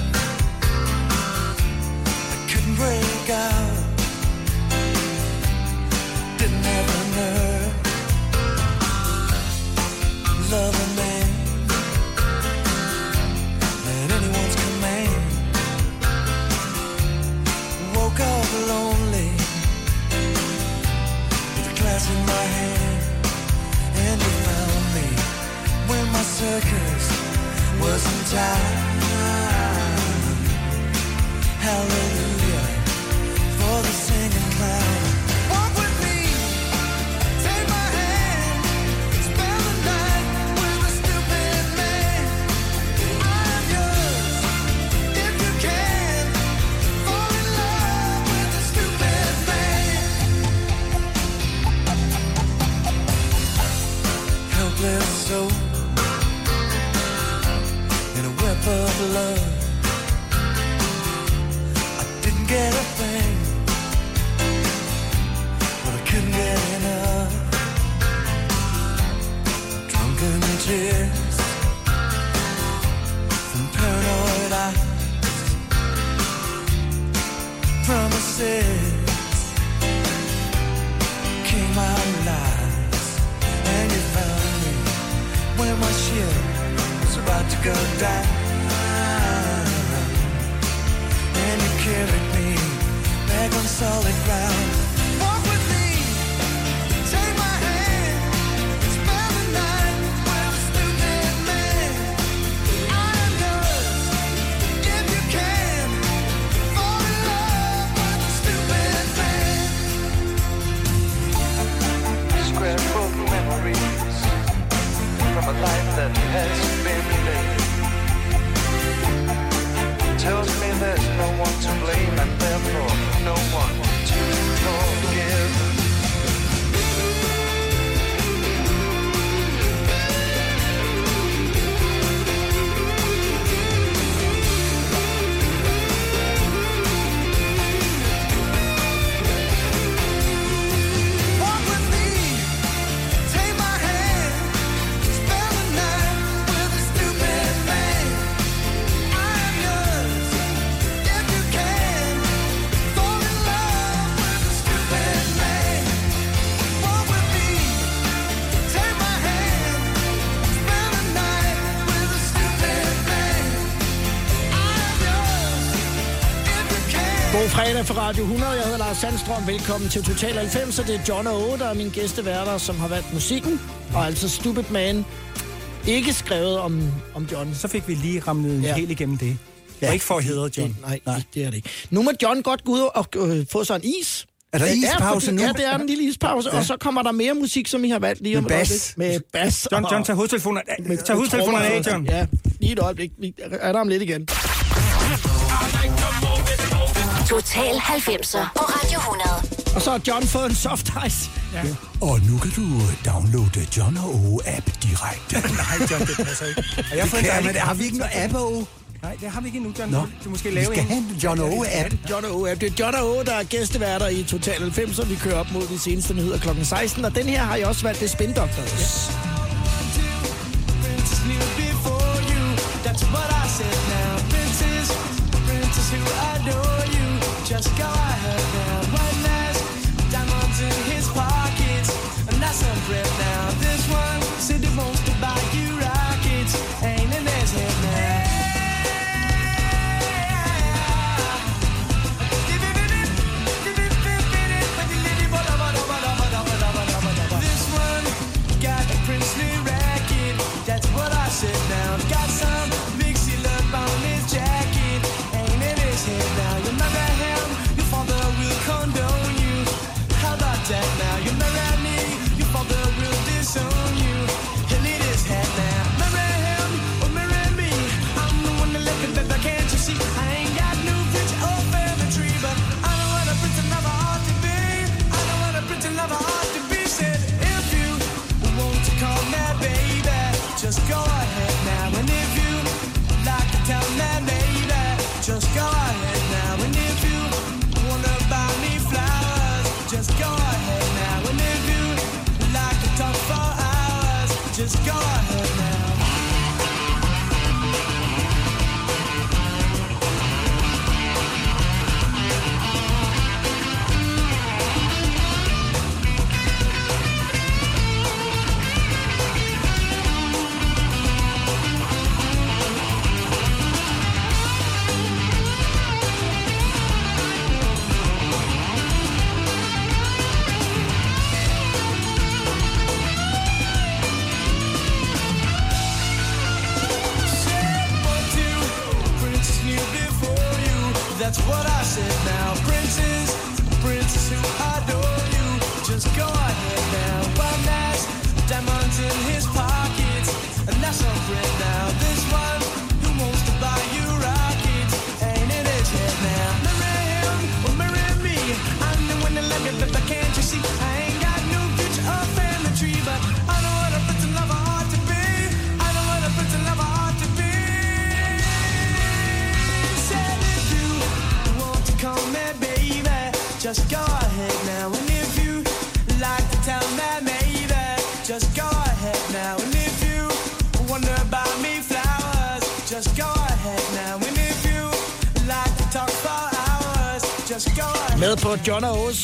Fredag for Radio 100. Jeg hedder Lars Sandstrøm. Velkommen til Total 90. Og det er John og Åge, der er mine gæsteværter, som har valgt musikken. Og altså Stupid Man. Ikke skrevet om, om John. Så fik vi lige ramlet Ja. ja. helt igennem det. Ja. Ja. Og ikke for at hedre John. Det, nej, nej, det er det ikke. Nu må John godt gå ud og øh, få sig en is. Er der Ja, ispause for- nu? Ja, det er en lille ispause. Ja. Og så kommer der mere musik, som I har valgt lige om Med bas. Med bas. John, John, tag hovedtelefonerne med- tag hovedtelefonerne af. John. Ja, lige et øjeblik. Vi er der om lidt igen. Total 90'er på Radio 100. Og så har John fået en soft ice. Ja. Og nu kan du downloade John og Åge app direkte. Nej, John, det passer ikke. Og jeg har Det kan, men har vi ikke noget app, Åge? Nej, det har vi ikke endnu, John. Nå, Du måske vi lave skal en. have en John og Åge app. John og Åge. Det er John og Åge, der er gæsteværter i Total 90, og vi kører op mod de seneste nyheder kl. 16. Og den her har jeg også valgt, det er Spin Doctors. Princess kneel before you. That's what I said now. Princess, princess who adore you. Just go ahead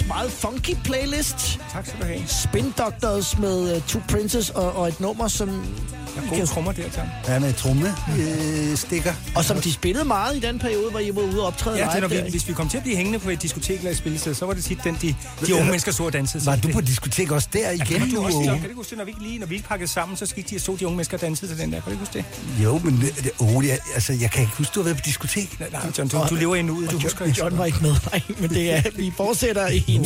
Meget funky playlist. Tak skal du have. Spin Doctors med uh, Two Princes og, og et nummer, som... Er gode trommer der, John. Ja, med tromme øh, stikker. Og som de spillede meget i den periode, hvor I var ude og optræde Ja, det, er, når vi, hvis vi kom til at blive hængende på et diskotek eller et spillested, så var det tit den, de, de unge mennesker så og dansede. Var du på diskotek også der Ja, igen? kan du også, kan du huske det, når vi ikke lige, når vi ikke pakkede sammen, så gik de og så de unge mennesker danse til den der. Kan du huske det? Jo, men det, oh, jeg, altså, jeg kan ikke huske, du har været på diskotek. Nej, John, du, du lever i nuet, du husker ikke. John var ikke med, nej, men det er, vi fortsætter i en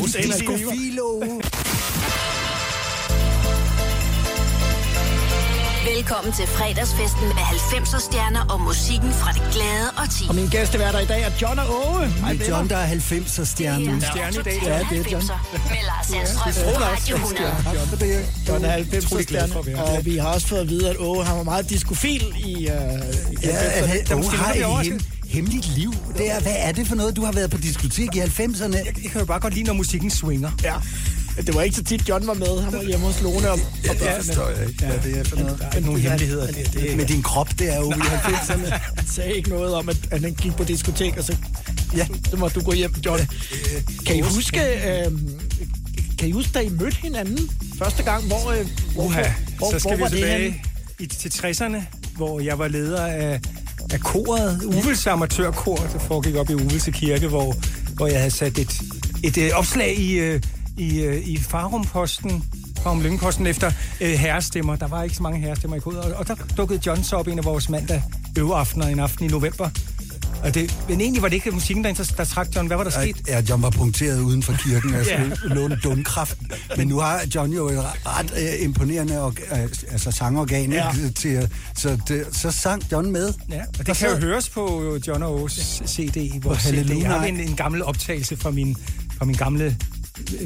Velkommen til fredagsfesten med 90'er stjerner og musikken fra det glade og ti. Og min gæsteværter i dag er John og Åge. Det er John, der er 90'er stjernen. Stjerne i dag. Ja, det er John. Med Lars Sandstrøm på Radio 100. John er 90 Utrolig glad for at være stjerne, og vi har også fået at vide, at Åge han var meget diskofil i... Uh, Ja, at er måske har hem, hemmeligt liv. Det er, hvad er det for noget, du har været på diskotek i 90'erne? Jeg, jeg kan jo bare godt lide, når musikken swinger. Ja. Det var ikke så tit, John var med. Han var hjemme hos Lone og, og Det børnene. forstår jeg ikke, hvad det er for noget. Der er ikke nogen hemmeligheder. Det, det, Med din krop, det er jo i 90'erne. Han sagde ikke noget om, at at han gik på diskotek, og så, Ja. så måtte du gå hjem, John. Kan I huske, øh, kan I huske, da I mødte hinanden første gang? Hvor, øh, hvor, Uha, hvor, så skal hvor vi det tilbage i, til 60'erne, hvor jeg var leder af, af koret, Uvels amatørkor, der foregik op i Uvelse Kirke, hvor, hvor jeg havde sat et, et øh, opslag i, øh, i, øh, i Farumposten, Farum Lyngeposten efter øh, herrestemmer. Der var ikke så mange herrestemmer i koret, og, og der dukkede John så op en af vores mandag øveaftener en aften i november. Og det, men egentlig var det ikke musikken, der, der trak John. Hvad var der sket? Ja, John var punkteret uden for kirken og Ja. skulle låne dundkraft. Men nu har John jo et ret øh, imponerende orga- øh, altså sangorgan, Ja. ja. til, så, det, så sang John med. Ja, og det Og kan jo så- høres på John og Ås CD. Vores CD. Jeg har en, en gammel optagelse fra min, fra min gamle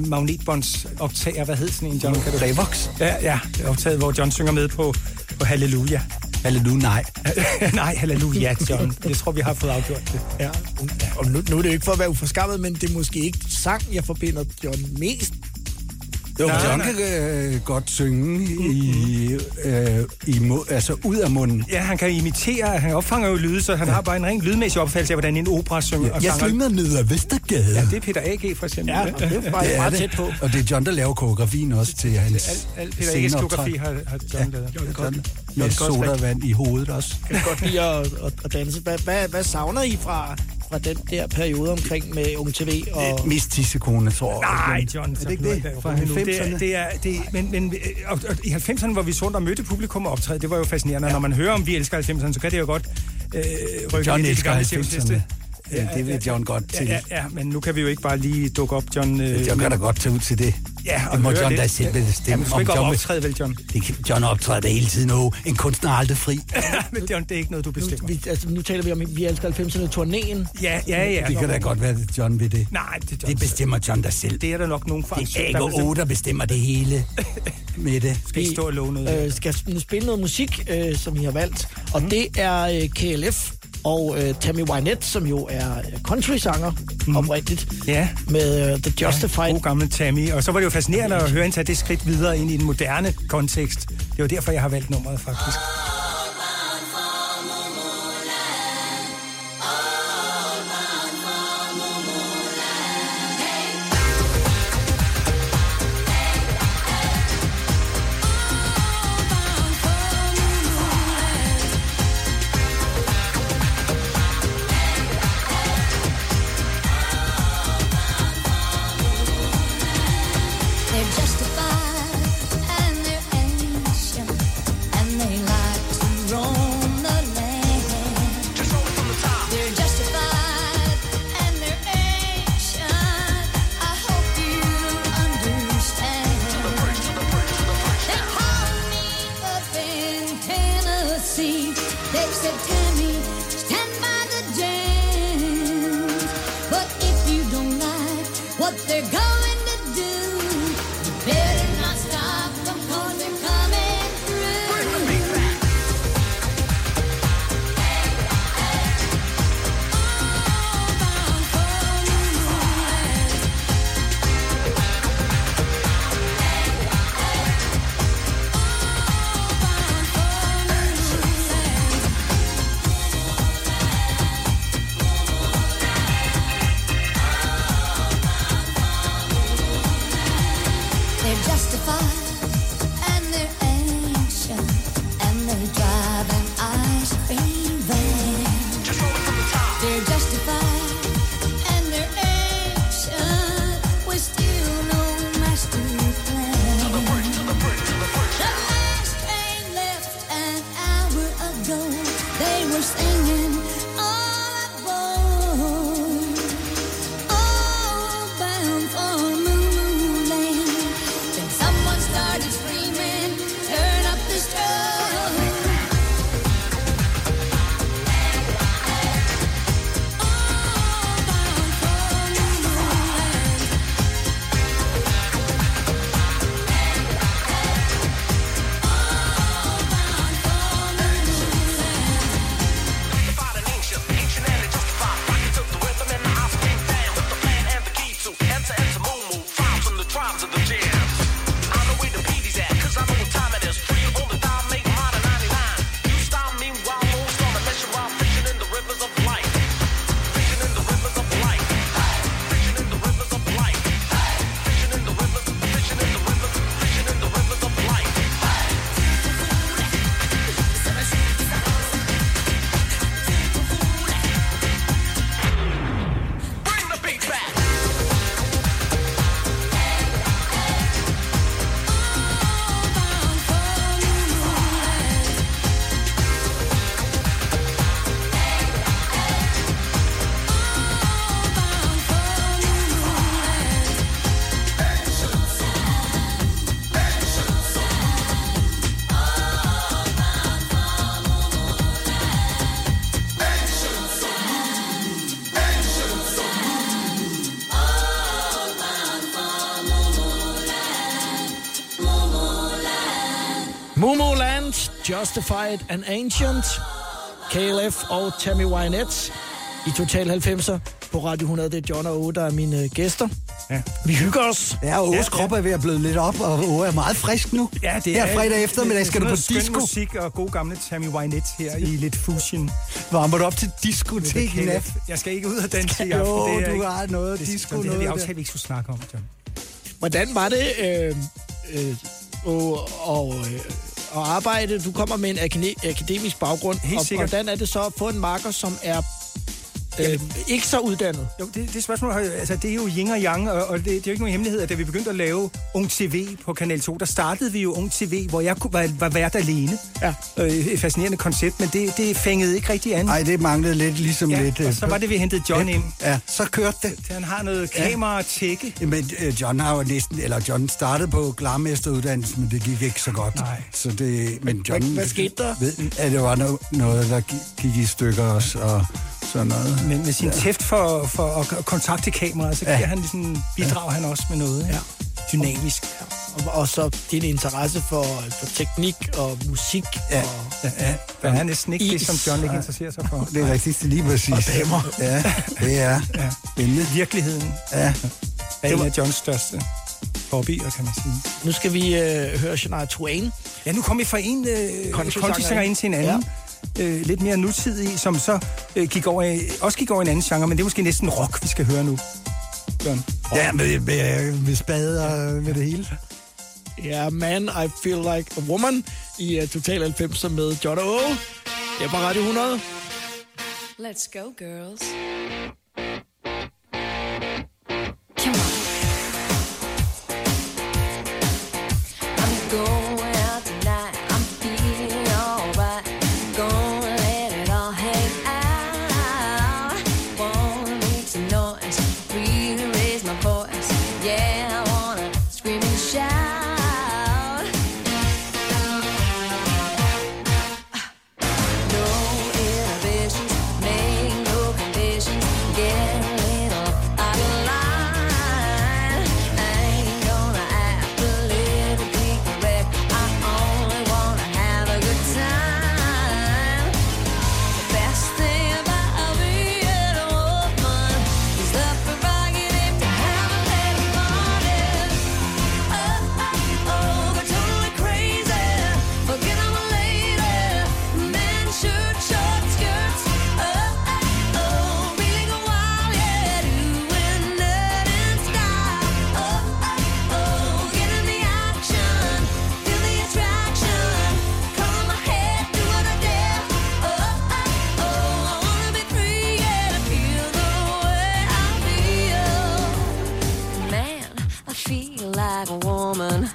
magnetbåndsoptager. Hvad hed sådan en, John? Kan du Revox. Ja, ja, det optaget, hvor John synger med på, på Halleluja. Halleluja, nej. Nej, Halleluja, John. Jeg tror, vi har fået afgjort det. Ja. Og nu, nu er det jo ikke for at være uforskammet, men det er måske ikke sang, jeg forbinder John mest. Jo, Nej, John nej. kan øh, godt synge i, øh, i mu- altså ud af munden. Ja, han kan imitere, han opfanger jo lyde, så han ja. har bare en ren lydmæssig opfattelse af, hvordan en opera synger og Jeg sanger. synger ned ad Vestergade. Ja, det er Peter A.G. for eksempel. Ja, det er faktisk meget tæt på. Og det er John, der laver koreografien også til hans Alt, alt Peter A.G.'s koreografi har, har John lavet. John, med sodavand i hovedet også. Kan godt lide at, at, at danse. Hvad, hvad, hvad savner I fra, fra den der periode omkring med Ung TV? Og... Mest tissekone, tror jeg. Nej, John. Er det ikke det? Fra rolig nu. 90'erne? Det, er- det er, det, men, men øh, og, og, i 90'erne, hvor vi så rundt og mødte publikum og optræde, det var jo fascinerende. Ja. Når man hører om, vi elsker 90'erne, så kan det jo godt øh, rykke John ind i de elsker gamle 90'erne. Ja, det vil John godt til. Ja, ja, ja, men nu kan vi jo ikke bare lige dukke op, John. Øh, John kan men- da godt tage ud til det. Ja, og det må John det. da selv Ja, bestemme. men du skal ikke op og vil- optræde, vel, John? Det kan, John optræder da hele tiden. Oh, en kunstner er aldrig fri. men John, det er ikke noget, du Nu, bestemmer. vi, altså, nu taler vi om, vi elsker 90'erne turnéen. Ja, ja, ja. Det kan da godt være, at John vil det. Nej, det, er John. Det bestemmer John da selv. det er der nok nogen fra. Det er ikke O, der bestemmer det hele med det. skal ikke stå og love noget. øh, skal nu spille noget musik, øh, som I har valgt. Og mm. det er øh, KLF og øh, Tammy Wynette, som jo er country-sanger mm. oprindeligt, Ja. med øh, The Justified. God gamle Tammy. Og så var det jo fascinerende at høre hende tage det skridt videre ind i den moderne kontekst. Det var derfor, jeg har valgt nummeret, faktisk. Justified and Ancient, KLF og Tammy Wynette i Total 90'er på Radio 100. Det er John og Åge, der er mine øh, gæster. Ja. Vi hygger os. Ja, og Åges krop er ved at blive lidt op, og Åge er meget frisk nu. Ja, det Her er fredag eftermiddag skal du på skøn disco. musik og god gamle Tammy Wynette her i lidt fusion. Varmer du op til diskotek i nat? Jeg skal ikke ud og danse i Jo, aften. det er du ikke- har noget det, disco, Det, det, noget vi der. aftalt, vi ikke skulle snakke om, John. Hvordan var det øh, øh, og, og, øh, at arbejde? Du kommer med en akade- akademisk baggrund. Helt og, sikkert. Hvordan er det så at få en marker, som er øh, ikke så uddannet? Jo, det, det spørgsmål har altså det er jo yin og yang, og, og det, det er jo ikke nogen hemmelighed, at da vi begyndte at lave Ung TV på Kanal 2, der startede vi jo Ung TV, hvor jeg kunne, var, var vært alene. Ja. Øh, et fascinerende koncept, men det, det fængede ikke rigtig an. Nej, det manglede lidt, ligesom ja, lidt... og øh, så var det, vi hentede John ind. Ja, så kørte det. Så han har noget kamera og tække. Men øh, John har jo næsten, eller John startede på glarmesteruddannelsen, men det gik ikke så godt. Nej. Så det, men John Hvad- hvad skete der? Ved, at det var no, noget, der gik, gik i stykker også, og sådan noget. Men med sin ja. tæft for, for at kontakte kameraet, så Ja. giver han sådan, bidrager han også med noget. Ja. Dynamisk. Og, og så din interesse for, for teknik og musik. Ja. Og, Ja, ja. Der er næsten ikke det, som John ikke interesserer sig for. Det er rigtigt, det lige præcis. Og damer. Ja, det er Ja. spændende. Virkeligheden Ja. er en af Johns største hobbyer, kan man sige. nu skal vi øh, høre Shania Twain. Ja, nu kom vi fra en øh, countrysanger ind til en anden. Ja. Øh, lidt mere nutidig, som så øh, gik over, i- også gik over i en anden genre, men det er måske næsten rock, vi skal høre nu. John. Ja, med, med, med spade og med det hele. Ja, Man, I Feel Like a Woman i uh, Total 90 med John og Åge. Det er på Radio 100. Let's go, girls. Like a woman.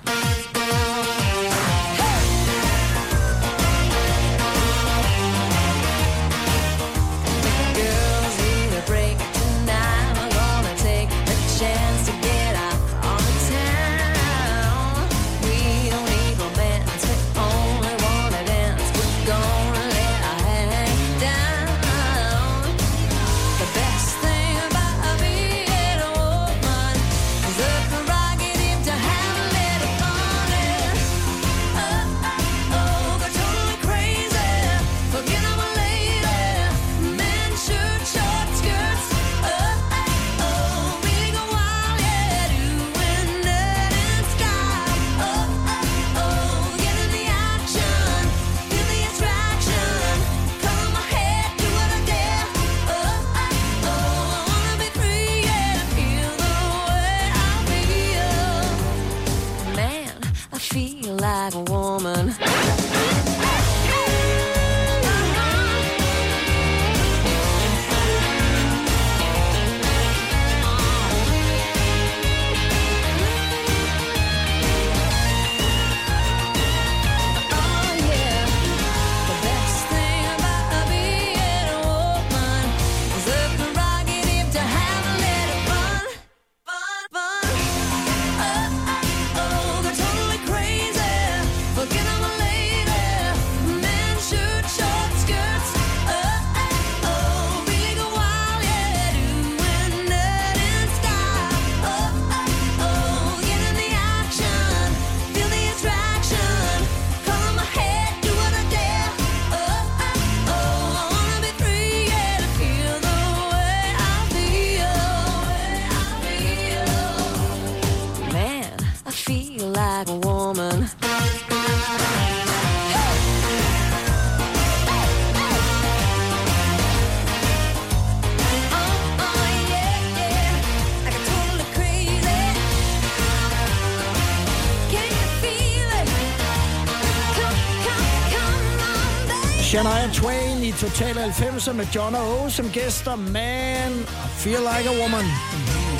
Twain i Total 90'er med John og O som gæster. Man, I feel like a woman.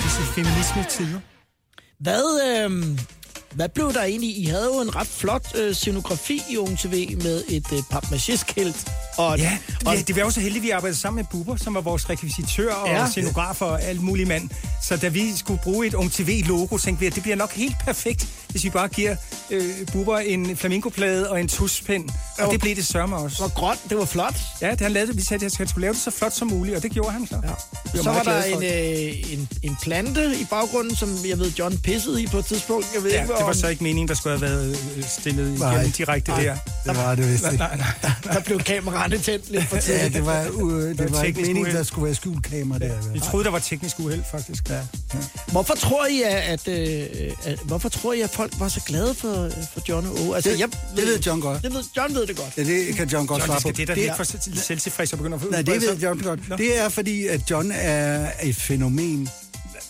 Disse feminisme tider. Hvad, øh, hvad blev der egentlig? I havde jo en ret flot øh, scenografi i Unge TV med et øh, papmaché-skilt. Og, Ja, og, det, det var jo så heldigt, at vi arbejdede sammen med Bubber, som var vores rekvisitør og Ja. ja. scenograf og alt muligt mand. Så da vi skulle bruge et Ung TV-logo, tænkte vi, at det bliver nok helt perfekt, hvis vi bare giver øh, Bubber en flamingoplade og en tuschpen. Og Jo. det blev det sørme også. var grønt, det var flot. Ja, det han lavede, vi sagde, at han skulle lave det så flot som muligt, og det gjorde han så. Ja. Vi Så var der en, øh, en, en plante i baggrunden, som jeg ved, John pissede i på et tidspunkt. Jeg ved Ja, ikke, det var om- så ikke meningen, der skulle have været øh, stillet Nej. igennem direkte Nej, der. det var det vist Nej, ikke. nej, nej. Der blev kameraerne tændt lidt for Ja, tidligt. det var, uh, det var var ikke meningen, uheld. der skulle være skjulkamera der. Vi troede, der var teknisk uheld, faktisk. Ja. Hvorfor tror I, at, at, øh, at, hvorfor tror I, at folk var så glade for, for John og O? Altså, Det- det ved John godt. Det ved, John ved det godt. Ja, det kan John godt John, svare det på. det, er for selvtilfreds at begynde at få Nej, det ved John godt. Nå. Det er fordi, at John er et fænomen.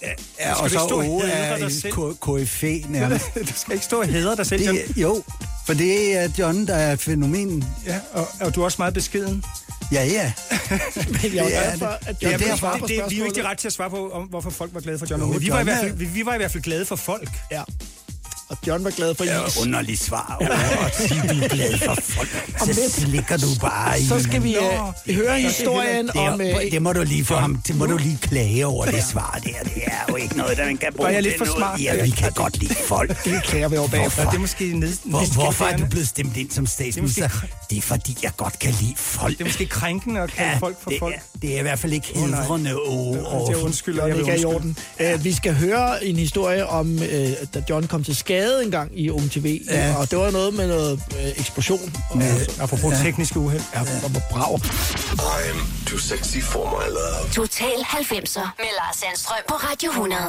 Skal og så hædre er en? KFA nærmest. du skal ikke stå og hædre dig selv, John. Det, jo, for det er John, der er et fænomen. Ja, og, og du er også meget beskeden. Ja, ja. Men jeg er Det er glad for, at Ja, John det er det, det, vi er jo ikke ret til at svare på, om, hvorfor folk var glade for John. Jo, Men vi, var i hvert er- fald, vi, vi var i hvert fald glade for folk. Ja. Og John var glad for Ja, is. underligt svar. Og sige, du er glad for folk. Så slikker du bare i. Så skal vi øh, høre historien det, om... er, Øh, det må du lige få ham, det må du lige klage over det svar der. Det er jo ikke noget, der man kan bruge Var jeg lidt for noget. smart? Ja, vi kan godt lide folk. det klager vi over bagefter. Ja, det er måske ned, Hvor, hvorfor er du blevet stemt ind som statsminister? Det er Det er fordi, jeg godt kan lide folk. Det er måske krænkende at kalde folk for det folk. Er, det er i hvert fald ikke hedrende oh, Det er undskyld, John jeg vil ikke er i undskylde. orden. Uh, vi skal høre en historie om, uh, da John kom til skade en gang i Ung TV. Ja. Og det var noget med noget uh, eksplosion. Og, Med- Apropos Ja. tekniske uheld. ja, og var brav. I'm too sexy for my love. Total 90'er med Lars Sandstrøm på Radio 100.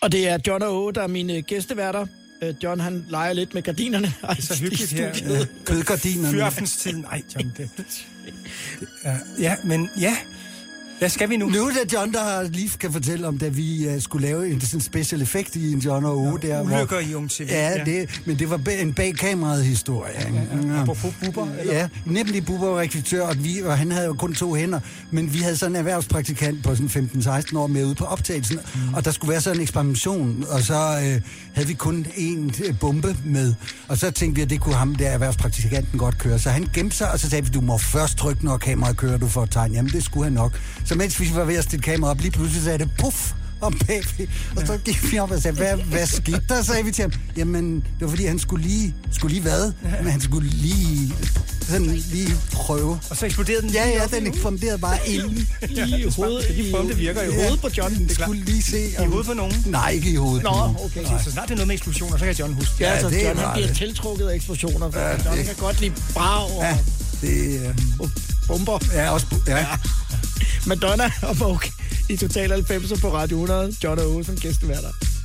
Og det er John og O, der er mine gæsteværter. Uh, John, han leger lidt med gardinerne. Ej, Det er så hyggeligt her. studiet. Kødgardinerne. Fyraftenstiden. Nej, John, det... Ja, ja, men ja. Hvad skal vi nu? Nu er det John, der lige kan fortælle om, da vi uh, skulle lave en sådan special effekt i en John og Ove. der, ulykker i Ung TV, Ja, ja. det, men det var en bag kameraet historie. Ja, Apropos Bubber, eller? Ja, nemlig Bubber var rekvisitør, og, vi, og han havde jo kun to hænder, men vi havde sådan en erhvervspraktikant på sådan 15-16 år med ude på optagelsen, mm. og der skulle være sådan en eksperimentation, og så øh, havde vi kun én øh, bombe med, og så tænkte vi, at det kunne ham der erhvervspraktikanten godt køre. Så han gemte sig, og så sagde vi, du må først trykke, når kameraet kører, du får tegn. Jamen, det skulle han nok. Så mens vi var ved at stille kameraet op, lige pludselig sagde det, puff, om bagved. Og så gik vi op og sagde, hvad, hvad skete der? sagde vi til ham. Jamen, det var fordi, han skulle lige, skulle lige hvad? Men han skulle lige, sådan lige prøve. Og så eksploderede den Ja, lige ja, den eksploderede bare inden. I hovedet, de om det virker i i hovedet på John. Det skulle lige se. I hovedet på nogen? Nej, ikke i hovedet. Nå, okay. Så snart det er noget med eksplosioner, så kan John huske. Ja, Ja, altså, det er John han bliver det. tiltrukket af eksplosioner, for Ja, ja, John det- kan godt lide brag og Ja, det øh, bomber. ja, også, ja. Madonna og Vogue i Total 90'er på Radio 100. John og Ove som gæsteværter.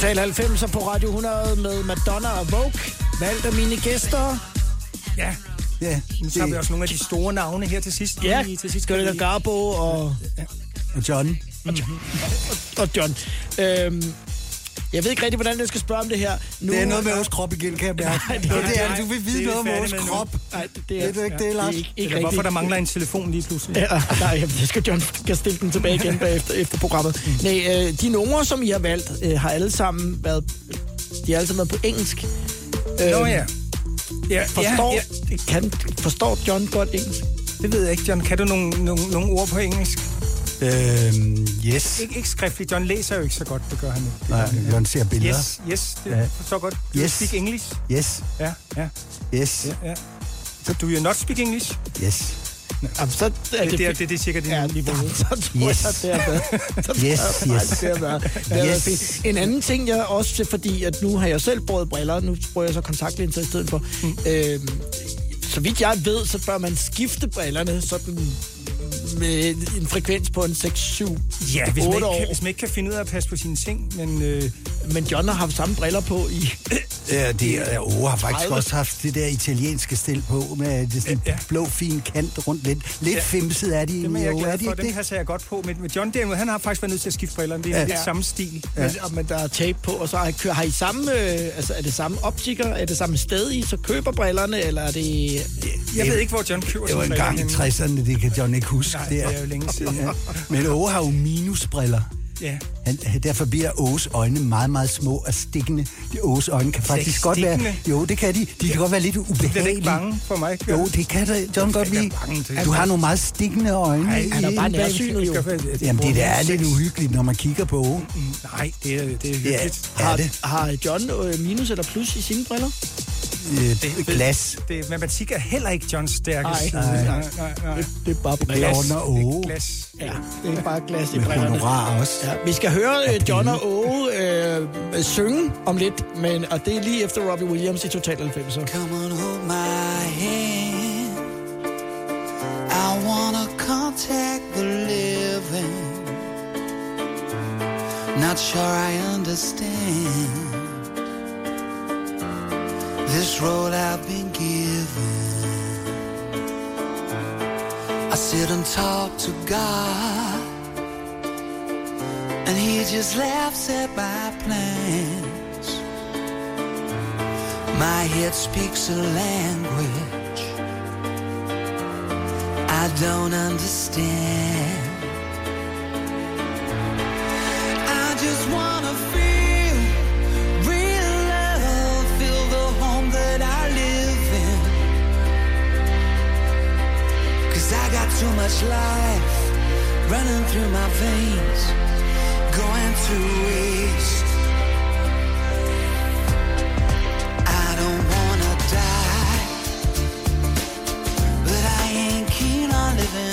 Total 90'er på Radio 100 med Madonna og Vogue. Valgt af mine gæster. Ja, ja. nu tager vi også nogle af de store navne her til sidst. Ja, Lige til sidst. Skal det Garbo og, Og John. og John. Øhm, jeg ved ikke rigtig, hvordan jeg skal spørge om det her. Nu, Det er noget med vores krop igen, kan jeg mærke. Nej, det, det er, nej, du vil det vide er noget om vores krop. Det, Det er du ikke, det, det er Lars? ikke, ikke Eller hvorfor der mangler en telefon lige pludselig. Ja, nej, det skal John skal stille den tilbage igen bagefter, efter programmet. Mm. Nej, øh, de numre, som I har valgt, øh, har alle sammen været, de har alle sammen været på engelsk. Øh, Nå ja. Ja, Forstår, ja, ja. Kan, forstår John godt engelsk? Det ved jeg ikke, John. Kan du nogle, nogle, nogle ord på engelsk? Øhm, yes. Ikke, ikke skriftligt. John læser jo ikke så godt, det gør han ikke. Nej, han. John ser billeder. Yes, yes, det Ja. forstår godt. Do Yes. speak English? Yes. Ja, ja, Yes. ja. ja. So do you not speak English? Yes. Jamen, så er Det, det, er, det, det er cirka det Ja, niveau. så tror Yes. jeg, det er været. Så tror Yes, jeg, yes. faktisk, det har været, det har Yes. En anden ting, jeg også, fordi at nu har jeg selv brugt briller, nu bruger jeg så kontaktlinser i stedet for. Mm. Øhm, så vidt jeg ved, så bør man skifte brillerne sådan med en frekvens på en 6, 7, Ja, hvis man, 8 ikke år. kan, hvis man ikke kan finde ud af at passe på sine ting, men øh, men John har haft samme briller på i... Ja, det er, Åge har faktisk 30. også haft det der italienske stil på, med det sådan ja. blå, fin kant rundt lidt. Lidt ja. femset er de Dem er jeg jo, er glad de for, ikke dem det? passer jeg godt på. Men men John derimod, han har faktisk været nødt til at skifte brillerne. Det er Ja. ja. lidt Ja. samme stil. Ja. Men, og- men der er tape på, og så har, I kø- har I samme... Øh, altså, er det samme optiker? Er det samme sted, I så køber brillerne, eller er det... Jeg ved ikke, hvor John køber Det var en gang i briller henne. 60'erne, det kan John ikke huske. Nej, det er jo længe siden. Ja. Men Åge har jo minusbriller. Ja. Han, derfor bliver Åges øjne meget, meget små og stikkende. De Åges øjne kan faktisk godt være... Jo, det kan de. De kan godt være lidt Du bliver ubehagelige. ikke bange for mig. Jo, det kan da John godt er til- Du har nogle meget stikkende øjne. Ej, i- han er bare nærsynet, jo. Jamen, det der er lidt uhyggeligt, når man kigger på Åge. Nej, det er, det er Ja, hyggeligt. er Har, det. har John øh, minus eller plus i sine briller? Øh, glas. Det, matematik er heller ikke Johns stærke Nej. side. Nej. nej, nej, nej. Det, det er bare Det briller. Det er Åge. glas. Ja, det er bare glas i Med brillerne. honorar også. Ja, vi skal høre øh, John og Åge øh, synge om lidt, men, og det er lige efter Robbie Williams i Total 90. Come on, hold my hand. I wanna contact the living. Not sure I understand this road I've been given. I sit and talk to God, and He just laughs at my plans. My head speaks a language I don't understand. Much life running through my veins, going to waste. I don't wanna die, but I ain't keen on living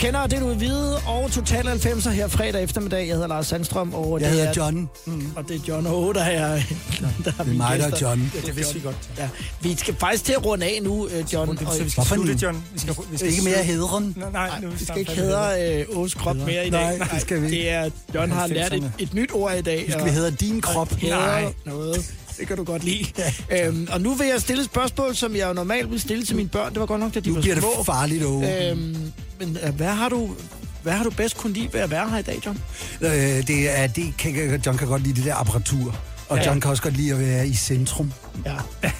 kender, det du vil vide, og Total 90'er her fredag eftermiddag. Jeg hedder Lars Sandstrøm, og Jeg det hedder er, John. Mm, og det er John og der er, der er Det er mig, der er. John. Ja, Det vidste vi godt. Ja. Vi skal faktisk til at runde af nu, øh, John. Det og, så vi skal Hvorfor slutte, nu? John. Vi skal, vi skal Ikke mere hedren. Nej, nej, nu vi skal ikke hedre øh, Ås krop mere i dag. Nej, det skal vi ikke. Det er, John har lært et, 90'erne. et nyt ord i dag. Nu skal og- vi hedder din krop. Nej. noget. Det kan du godt lide. øhm, og nu vil jeg stille et spørgsmål, som jeg jo normalt vil stille til mine børn. Det var godt nok, da de Nu var bliver det små. farligt, Åge. Øhm, men øh, hvad har du... Hvad har du bedst kunne lide ved at være her i dag, John? Øh, det er, det kan, John kan godt lide det der apparatur. Og Ja. John kan også godt lide at være i centrum. Ja.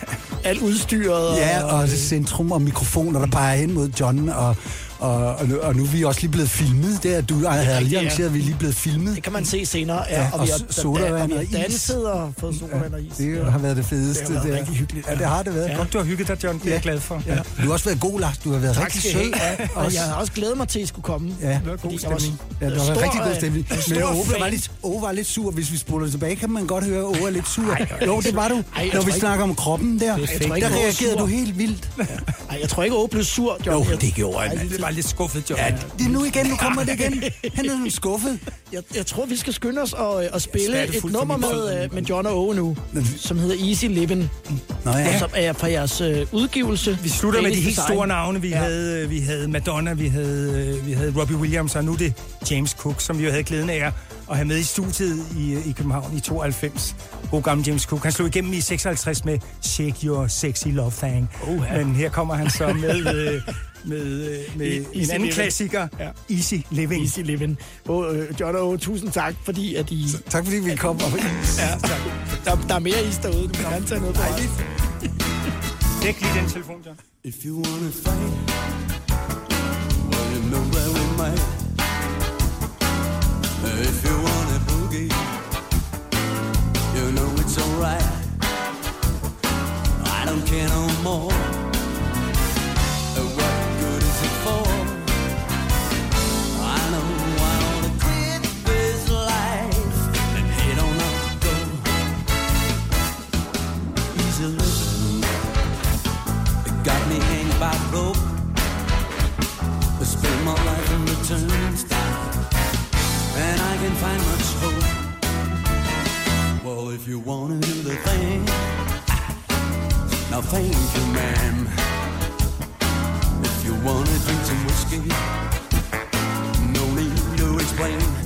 Alt udstyret. Ja, og centrum og mikrofoner, der peger hen mod John. Og, Og, og, nu, og nu er vi også lige blevet filmet. Det er, du havde lige rigtigt, ja. arrangeret, at vi er lige blevet filmet. Det kan man se senere. Ja, Ja, og, og vi har, sodavand og har is. danset og fået sodavand og is. Det har været det fedeste. Det har været der. rigtig hyggeligt, Ja, ja. det har det været. Ja. Godt, du har hygget dig, John. Det er jeg glad for. Ja. Du har også været god, Lars. Du har været Tak rigtig sød. Have. Og jeg har også glædet mig til, at I skulle komme. Ja, Det var god stemning. Ja, det var stor, rigtig god stemning. en Men Ove var, lidt, Ove var lidt sur. Hvis vi spoler tilbage, kan man godt høre, at Ove er lidt sur. jo, det var du. Når vi snakker om kroppen der, der Ove er reagerede du helt vildt. Ej, jeg tror ikke, Åge blev sur, John. Jo, det gjorde han. Var lidt skuffet, John. Ja, det er nu igen, nu kommer det igen. Han er skuffet. Jeg, jeg tror, vi skal skynde os og, og spille et nummer med, øh, med John og Åge nu, som hedder Easy Living, Nå ja. ja. som er fra jeres øh, udgivelse. Vi slutter med de helt Design. store navne. Vi, Ja. ja. havde, vi havde Madonna, vi havde, øh, vi havde Robbie Williams, og nu er det James Cook, som vi jo havde glæden af at have med i studiet i, i København i 92. God gammel James Cook. Han slog igennem i 56 med Shake Your Sexy Love Thing. Oha. Men her kommer han så med, øh, med, øh, med E- en Easy anden Living. klassiker, Ja. Easy Living. Easy Living. Og, øh, John og tusind tak, fordi at I... Tak fordi vi kom. Og... Ja, der, der er mere is derude. Du kan tage noget på vej. Dæk lige den telefon, John. If you wanna fight, well you know where we might. If you wanna boogie, you know it's alright. I don't care no more. You wanna do the thing, now thank you, ma'am. If you wanna drink some whiskey, no need to explain.